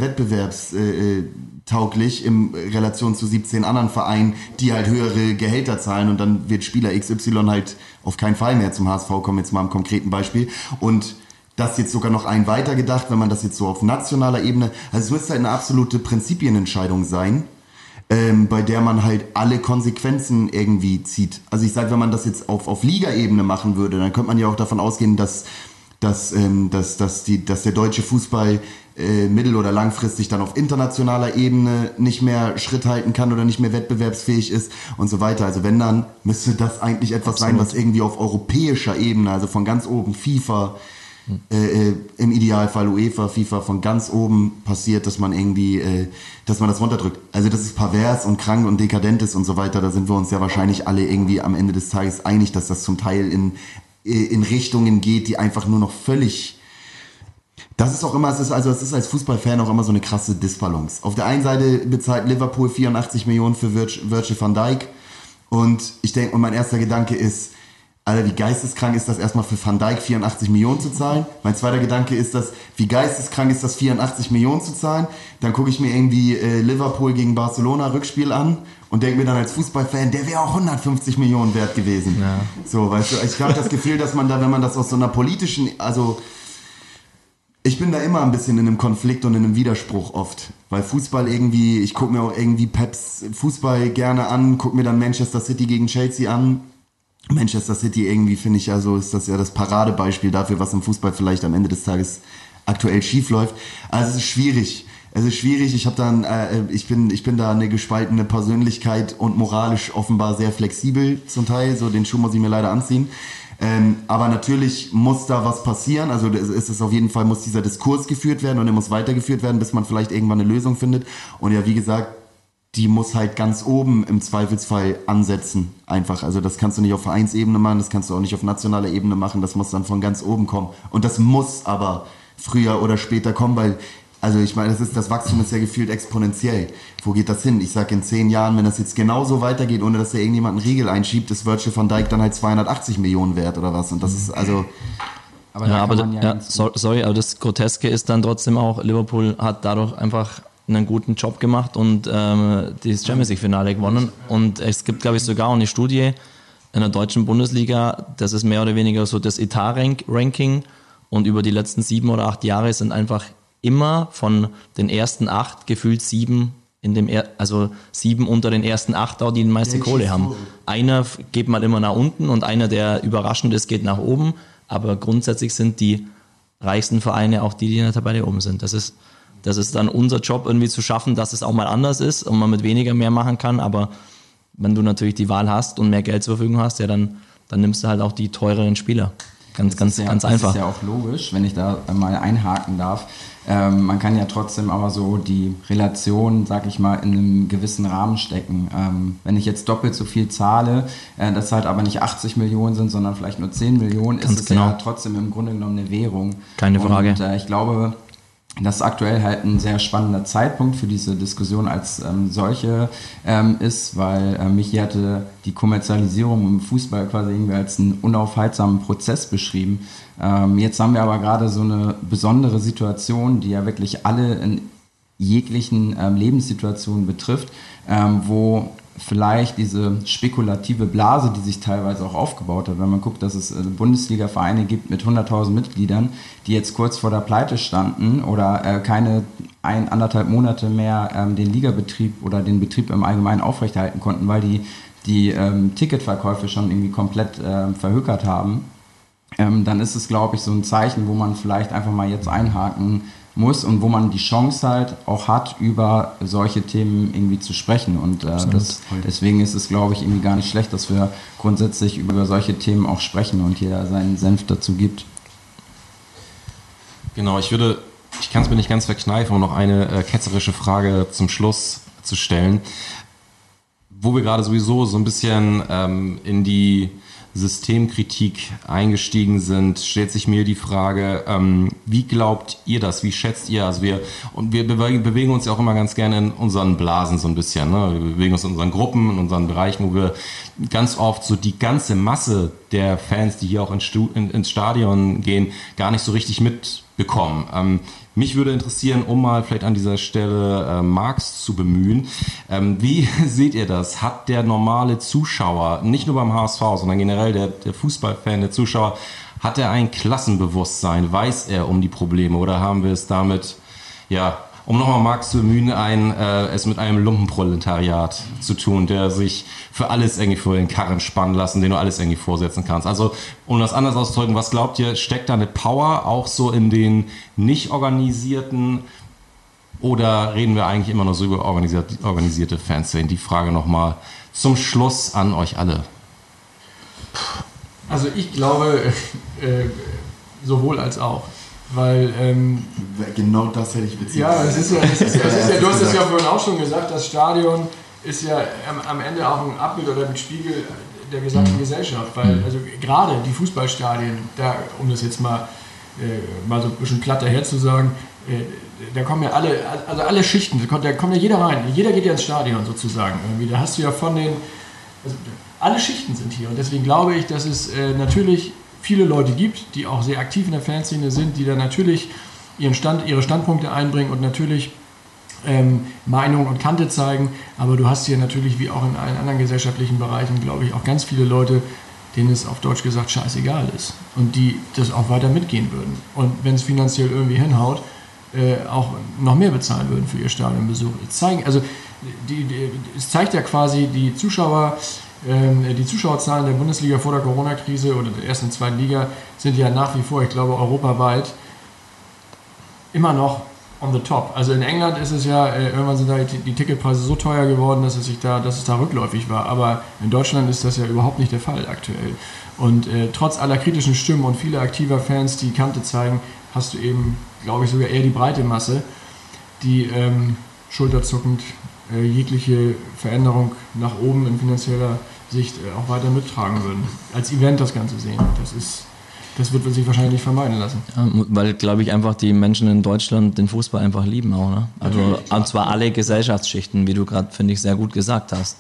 wettbewerbstauglich in Relation zu 17 anderen Vereinen, die halt höhere Gehälter zahlen und dann wird Spieler XY halt auf keinen Fall mehr zum HSV kommen, jetzt mal im konkreten Beispiel. Und das jetzt sogar noch ein weiter gedacht, wenn man das jetzt so auf nationaler Ebene, also es müsste halt eine absolute Prinzipienentscheidung sein, ähm, bei der man halt alle Konsequenzen irgendwie zieht. Also ich sage, wenn man das jetzt auf, auf Liga-Ebene machen würde, dann könnte man ja auch davon ausgehen, dass, dass, ähm, dass, dass, die, dass der deutsche Fußball äh, mittel- oder langfristig dann auf internationaler Ebene nicht mehr Schritt halten kann oder nicht mehr wettbewerbsfähig ist und so weiter. Also wenn dann, müsste das eigentlich etwas sein, was irgendwie auf europäischer Ebene, also von ganz oben FIFA, äh, äh, im Idealfall UEFA, FIFA von ganz oben passiert, dass man irgendwie, äh, dass man das runterdrückt. Also das ist pervers und krank und dekadent ist und so weiter. Da sind wir uns ja wahrscheinlich alle irgendwie am Ende des Tages einig, dass das zum Teil in, in Richtungen geht, die einfach nur noch völlig das ist auch immer, es ist, also es ist als Fußballfan auch immer so eine krasse Disbalance. Auf der einen Seite bezahlt Liverpool 84 Millionen für Virgil, Virgil van Dijk und ich denke, und mein erster Gedanke ist, Alter, wie geisteskrank ist das erstmal für Van Dijk 84 Millionen zu zahlen? Mein zweiter Gedanke ist das, wie geisteskrank ist das 84 Millionen zu zahlen? Dann gucke ich mir irgendwie äh, Liverpool gegen Barcelona Rückspiel an und denke mir dann als Fußballfan, der wäre auch 150 Millionen wert gewesen. Ja. So, weißt du, ich habe das Gefühl, dass man da, wenn man das aus so einer politischen, also ich bin da immer ein bisschen in einem Konflikt und in einem Widerspruch oft. Weil Fußball irgendwie, ich gucke mir auch irgendwie Peps Fußball gerne an, gucke mir dann Manchester City gegen Chelsea an Manchester City irgendwie finde ich also ist das ja das Paradebeispiel dafür, was im Fußball vielleicht am Ende des Tages aktuell schief läuft. Also es ist schwierig. Es ist schwierig. Ich habe dann, äh, ich bin, ich bin da eine gespaltene Persönlichkeit und moralisch offenbar sehr flexibel zum Teil. So den Schuh muss ich mir leider anziehen. Ähm, aber natürlich muss da was passieren. Also es ist auf jeden Fall muss dieser Diskurs geführt werden und er muss weitergeführt werden, bis man vielleicht irgendwann eine Lösung findet. Und ja, wie gesagt, die muss halt ganz oben im Zweifelsfall ansetzen. Einfach. Also das kannst du nicht auf Vereinsebene machen, das kannst du auch nicht auf nationaler Ebene machen, das muss dann von ganz oben kommen. Und das muss aber früher oder später kommen, weil, also ich meine, das, ist, das Wachstum ist ja gefühlt exponentiell. Wo geht das hin? Ich sag in zehn Jahren, wenn das jetzt genauso weitergeht, ohne dass da irgendjemand einen Riegel einschiebt, ist Virgil van Dijk dann halt 280 Millionen wert oder was. Und das ist also. Aber ja, aber ja ja, sorry, aber das Groteske ist dann trotzdem auch, Liverpool hat dadurch einfach einen guten Job gemacht und ähm, das Champions League Finale gewonnen. Und es gibt, glaube ich, sogar auch eine Studie in der deutschen Bundesliga, das ist mehr oder weniger so das Etat-Ranking. Und über die letzten sieben oder acht Jahre sind einfach immer von den ersten acht gefühlt sieben in dem er also sieben unter den ersten acht auch, die die meiste Kohle haben. Einer geht mal immer nach unten und einer, der überraschend ist, geht nach oben. Aber grundsätzlich sind die reichsten Vereine auch die, die in der Tabelle oben sind. Das ist das ist dann unser Job, irgendwie zu schaffen, dass es auch mal anders ist und man mit weniger mehr machen kann. Aber wenn du natürlich die Wahl hast und mehr Geld zur Verfügung hast, ja, dann, dann nimmst du halt auch die teureren Spieler. Ganz, das ganz, ja, ganz einfach. Das ist ja auch logisch, wenn ich da mal einhaken darf. Ähm, man kann ja trotzdem aber so die Relation, sag ich mal, in einem gewissen Rahmen stecken. Ähm, wenn ich jetzt doppelt so viel zahle, äh, das halt aber nicht 80 Millionen sind, sondern vielleicht nur 10 Millionen, Ganz ist es genau. ja trotzdem im Grunde genommen eine Währung. Keine Frage. Und äh, ich glaube, das aktuell halt ein sehr spannender Zeitpunkt für diese Diskussion als ähm, solche ähm, ist, weil äh, mich hatte die Kommerzialisierung im Fußball quasi irgendwie als einen unaufhaltsamen Prozess beschrieben. Ähm, jetzt haben wir aber gerade so eine besondere Situation, die ja wirklich alle in jeglichen ähm, Lebenssituationen betrifft, ähm, wo vielleicht diese spekulative Blase, die sich teilweise auch aufgebaut hat, wenn man guckt, dass es äh, Bundesliga-Vereine gibt mit 100.000 Mitgliedern, die jetzt kurz vor der Pleite standen oder äh, keine ein, anderthalb Monate mehr ähm, den Ligabetrieb oder den Betrieb im Allgemeinen aufrechterhalten konnten, weil die die ähm, Ticketverkäufe schon irgendwie komplett äh, verhökert haben, ähm, dann ist es, glaube ich, so ein Zeichen, wo man vielleicht einfach mal jetzt einhaken muss und wo man die Chance halt auch hat, über solche Themen irgendwie zu sprechen. Und äh, das, deswegen ist es, glaube ich, irgendwie gar nicht schlecht, dass wir grundsätzlich über solche Themen auch sprechen und jeder seinen Senf dazu gibt. Genau, ich würde, ich kann es mir nicht ganz verkneifen, um noch eine äh, ketzerische Frage zum Schluss zu stellen. Wo wir gerade sowieso so ein bisschen ähm, in die Systemkritik eingestiegen sind, stellt sich mir die Frage, ähm, wie glaubt ihr das? Wie schätzt ihr? Also wir und wir bewegen uns ja auch immer ganz gerne in unseren Blasen so ein bisschen. Ne? Wir bewegen uns in unseren Gruppen, in unseren Bereichen, wo wir ganz oft so die ganze Masse der Fans, die hier auch ins Stadion gehen, gar nicht so richtig mitbekommen. Ähm, mich würde interessieren, um mal vielleicht an dieser Stelle äh, Marx zu bemühen. Ähm, wie <laughs> seht ihr das? Hat der normale Zuschauer, nicht nur beim HSV, sondern generell der, der Fußballfan, der Zuschauer, hat er ein Klassenbewusstsein? Weiß er um die Probleme oder haben wir es damit, ja, um nochmal Marx zu bemühen, ein, äh, es mit einem Lumpenproletariat zu tun, der sich für alles irgendwie vor den Karren spannen lassen, den du alles irgendwie vorsetzen kannst. Also, um das anders auszudrücken, was glaubt ihr, steckt da eine Power auch so in den nicht organisierten oder reden wir eigentlich immer nur so über organisierte, organisierte Fanszenen? Die Frage nochmal zum Schluss an euch alle. Also ich glaube, <laughs> äh, sowohl als auch. Weil, ähm, genau das hätte ich beziehen. Ja, es ist ja, es ist es ist ja, <laughs> du hast es ja vorhin auch schon gesagt, das Stadion ist ja am, am Ende auch ein Abbild oder ein Spiegel der gesamten mhm. Gesellschaft. Weil, mhm. also gerade die Fußballstadien, da, um das jetzt mal, äh, mal so ein bisschen platt daher zu sagen, äh, da kommen ja alle, also alle Schichten, da kommt, da kommt ja jeder rein. Jeder geht ja ins Stadion sozusagen. Irgendwie. Da hast du ja von den, also alle Schichten sind hier. Und deswegen glaube ich, dass es äh, natürlich viele Leute gibt, die auch sehr aktiv in der Fanszene sind, die da natürlich ihren Stand, ihre Standpunkte einbringen und natürlich ähm, Meinung und Kante zeigen. Aber du hast hier natürlich, wie auch in allen anderen gesellschaftlichen Bereichen, glaube ich, auch ganz viele Leute, denen es auf Deutsch gesagt scheißegal ist und die das auch weiter mitgehen würden. Und wenn es finanziell irgendwie hinhaut, äh, auch noch mehr bezahlen würden für ihr Stadionbesuch. Es, zeigen, also die, die, es zeigt ja quasi die Zuschauer, die Zuschauerzahlen der Bundesliga vor der Corona-Krise oder der ersten und zweiten Liga sind ja nach wie vor, ich glaube, europaweit immer noch on the top. Also in England ist es ja, äh, irgendwann sind da die, Ticketpreise so teuer geworden, dass es sich da, dass es da rückläufig war. Aber in Deutschland ist das ja überhaupt nicht der Fall aktuell. Und äh, trotz aller kritischen Stimmen und vieler aktiver Fans, die Kante zeigen, hast du eben, glaube ich, sogar eher die breite Masse, die ähm, schulterzuckend jegliche Veränderung nach oben in finanzieller Sicht äh, auch weiter mittragen würden. Als Event das Ganze sehen. Das ist das wird sich wahrscheinlich nicht vermeiden lassen. Ja, weil, glaube ich, einfach die Menschen in Deutschland den Fußball einfach lieben auch. Ne? Also, und zwar alle Gesellschaftsschichten, wie du gerade, finde ich, sehr gut gesagt hast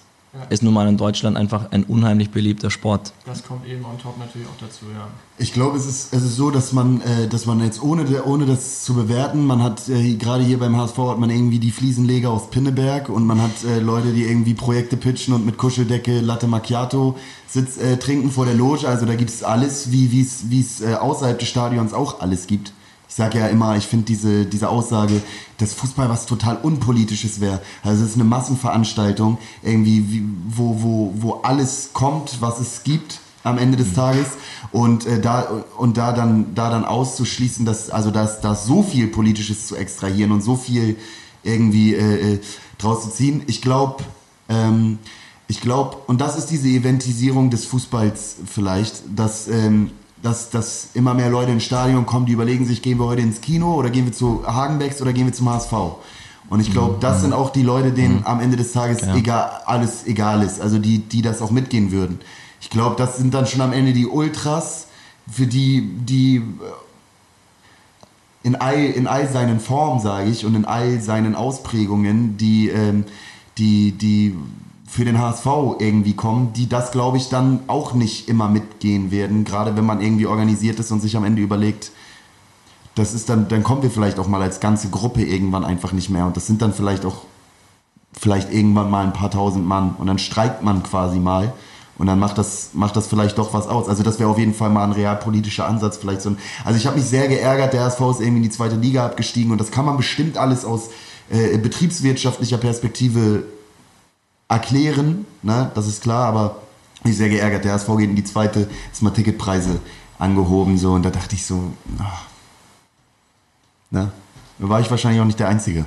ist nun mal in Deutschland einfach ein unheimlich beliebter Sport. Das kommt eben on top natürlich auch dazu, ja. Ich glaube, es ist, es ist so, dass man, äh, dass man jetzt ohne, ohne das zu bewerten, man hat äh, gerade hier beim HSV hat man irgendwie die Fliesenleger aus Pinneberg und man hat äh, Leute, die irgendwie Projekte pitchen und mit Kuscheldecke Latte Macchiato sitz, äh, trinken vor der Loge. Also da gibt es alles, wie es äh, außerhalb des Stadions auch alles gibt. Ich sage ja immer, ich finde diese, diese Aussage, dass Fußball was total Unpolitisches wäre. Also es ist eine Massenveranstaltung, irgendwie, wie, wo, wo, wo alles kommt, was es gibt am Ende des mhm. Tages und äh, da und da dann da dann auszuschließen, dass also dass da so viel politisches zu extrahieren und so viel irgendwie äh, äh draus zu ziehen. Ich glaube, ähm, ich glaube und das ist diese Eventisierung des Fußballs vielleicht, dass ähm, dass, dass immer mehr Leute ins Stadion kommen, die überlegen sich, gehen wir heute ins Kino oder gehen wir zu Hagenbecks oder gehen wir zum HSV. Und ich glaube, das sind auch die Leute, denen mhm. am Ende des Tages ja. egal, alles egal ist. Also die, die das auch mitgehen würden. Ich glaube, das sind dann schon am Ende die Ultras, für die, die in all, in all seinen Formen, sage ich, und in all seinen Ausprägungen, die, ähm, die, die für den HSV irgendwie kommen, die das, glaube ich, dann auch nicht immer mitgehen werden, gerade wenn man irgendwie organisiert ist und sich am Ende überlegt, das ist dann, dann kommen wir vielleicht auch mal als ganze Gruppe irgendwann einfach nicht mehr und das sind dann vielleicht auch vielleicht irgendwann mal ein paar tausend Mann und dann streikt man quasi mal und dann macht das, macht das vielleicht doch was aus. Also das wäre auf jeden Fall mal ein realpolitischer Ansatz vielleicht so. Ein, also ich habe mich sehr geärgert, der HSV ist irgendwie in die zweite Liga abgestiegen und das kann man bestimmt alles aus äh, betriebswirtschaftlicher Perspektive erklären, ne? das ist klar, aber ich bin sehr geärgert. Der HSV geht in die zweite, ist mal Ticketpreise angehoben so und da dachte ich so, ach, ne? da war ich wahrscheinlich auch nicht der Einzige.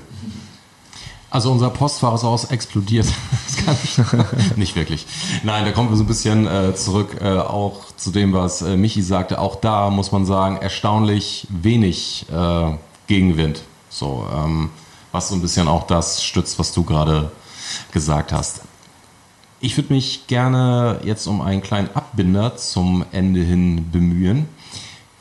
Also unser Postfach ist aus explodiert. <laughs> Das kann ich <laughs> nicht wirklich. Nein, da kommen wir so ein bisschen äh, zurück, äh, auch zu dem, was äh, Michi sagte. Auch da muss man sagen, erstaunlich wenig äh, Gegenwind. So, ähm, was so ein bisschen auch das stützt, was du gerade gesagt hast. Ich würde mich gerne jetzt um einen kleinen Abbinder zum Ende hin bemühen.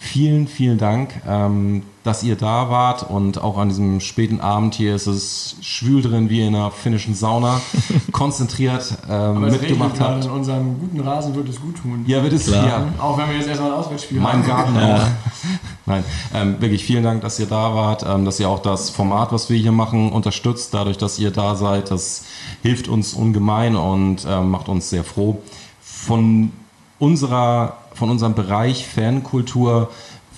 Vielen, vielen Dank, ähm, dass ihr da wart und auch an diesem späten Abend hier ist es schwül drin wie in einer finnischen Sauna, <laughs> konzentriert ähm, mitgemacht habt. in unserem guten Rasen wird es gut tun. Ja, wird es Klar. ja. Auch wenn wir jetzt erstmal ein Auswärtsspiel Mein haben. Garten auch. <laughs> Nein, ähm, wirklich vielen Dank, dass ihr da wart, ähm, dass ihr auch das Format, was wir hier machen, unterstützt. Dadurch, dass ihr da seid, das hilft uns ungemein und ähm, macht uns sehr froh. Von unserer, von unserem Bereich Fankultur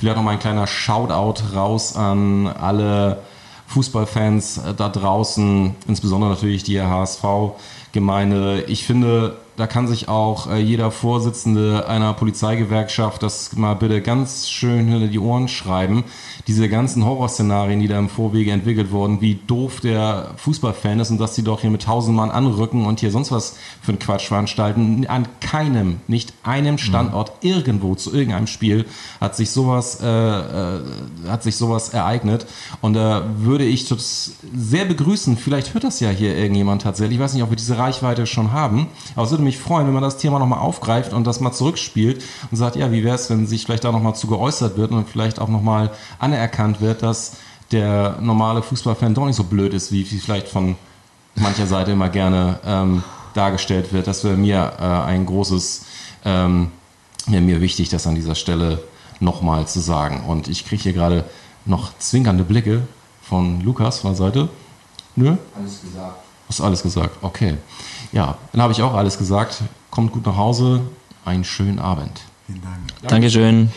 vielleicht noch mal ein kleiner Shoutout raus an alle Fußballfans äh, da draußen, insbesondere natürlich die HSV-Gemeinde. Ich finde, da kann sich auch äh, jeder Vorsitzende einer Polizeigewerkschaft das mal bitte ganz schön hinter die Ohren schreiben. Diese ganzen Horrorszenarien, die da im Vorwege entwickelt wurden, wie doof der Fußballfan ist und dass die doch hier mit tausend Mann anrücken und hier sonst was für einen Quatsch veranstalten. An keinem, nicht einem Standort irgendwo zu irgendeinem Spiel hat sich sowas, äh, äh, hat sich sowas ereignet. Und da würde ich das sehr begrüßen. Vielleicht hört das ja hier irgendjemand tatsächlich. Ich weiß nicht, ob wir diese Reichweite schon haben. Aber es würde mich freuen, wenn man das Thema nochmal aufgreift und das mal zurückspielt und sagt, ja, wie wäre es, wenn sich vielleicht da nochmal zu geäußert wird und vielleicht auch nochmal anerkannt wird, dass der normale Fußballfan doch nicht so blöd ist, wie vielleicht von mancher Seite immer gerne ähm, dargestellt wird. Das wäre mir äh, ein großes, ähm, wäre mir wichtig, das an dieser Stelle nochmal zu sagen. Und ich kriege hier gerade noch zwinkernde Blicke von Lukas von der Seite. Nö? Alles gesagt. Hast alles gesagt? Okay. Ja, dann habe ich auch alles gesagt. Kommt gut nach Hause. Einen schönen Abend. Vielen Dank. Dankeschön.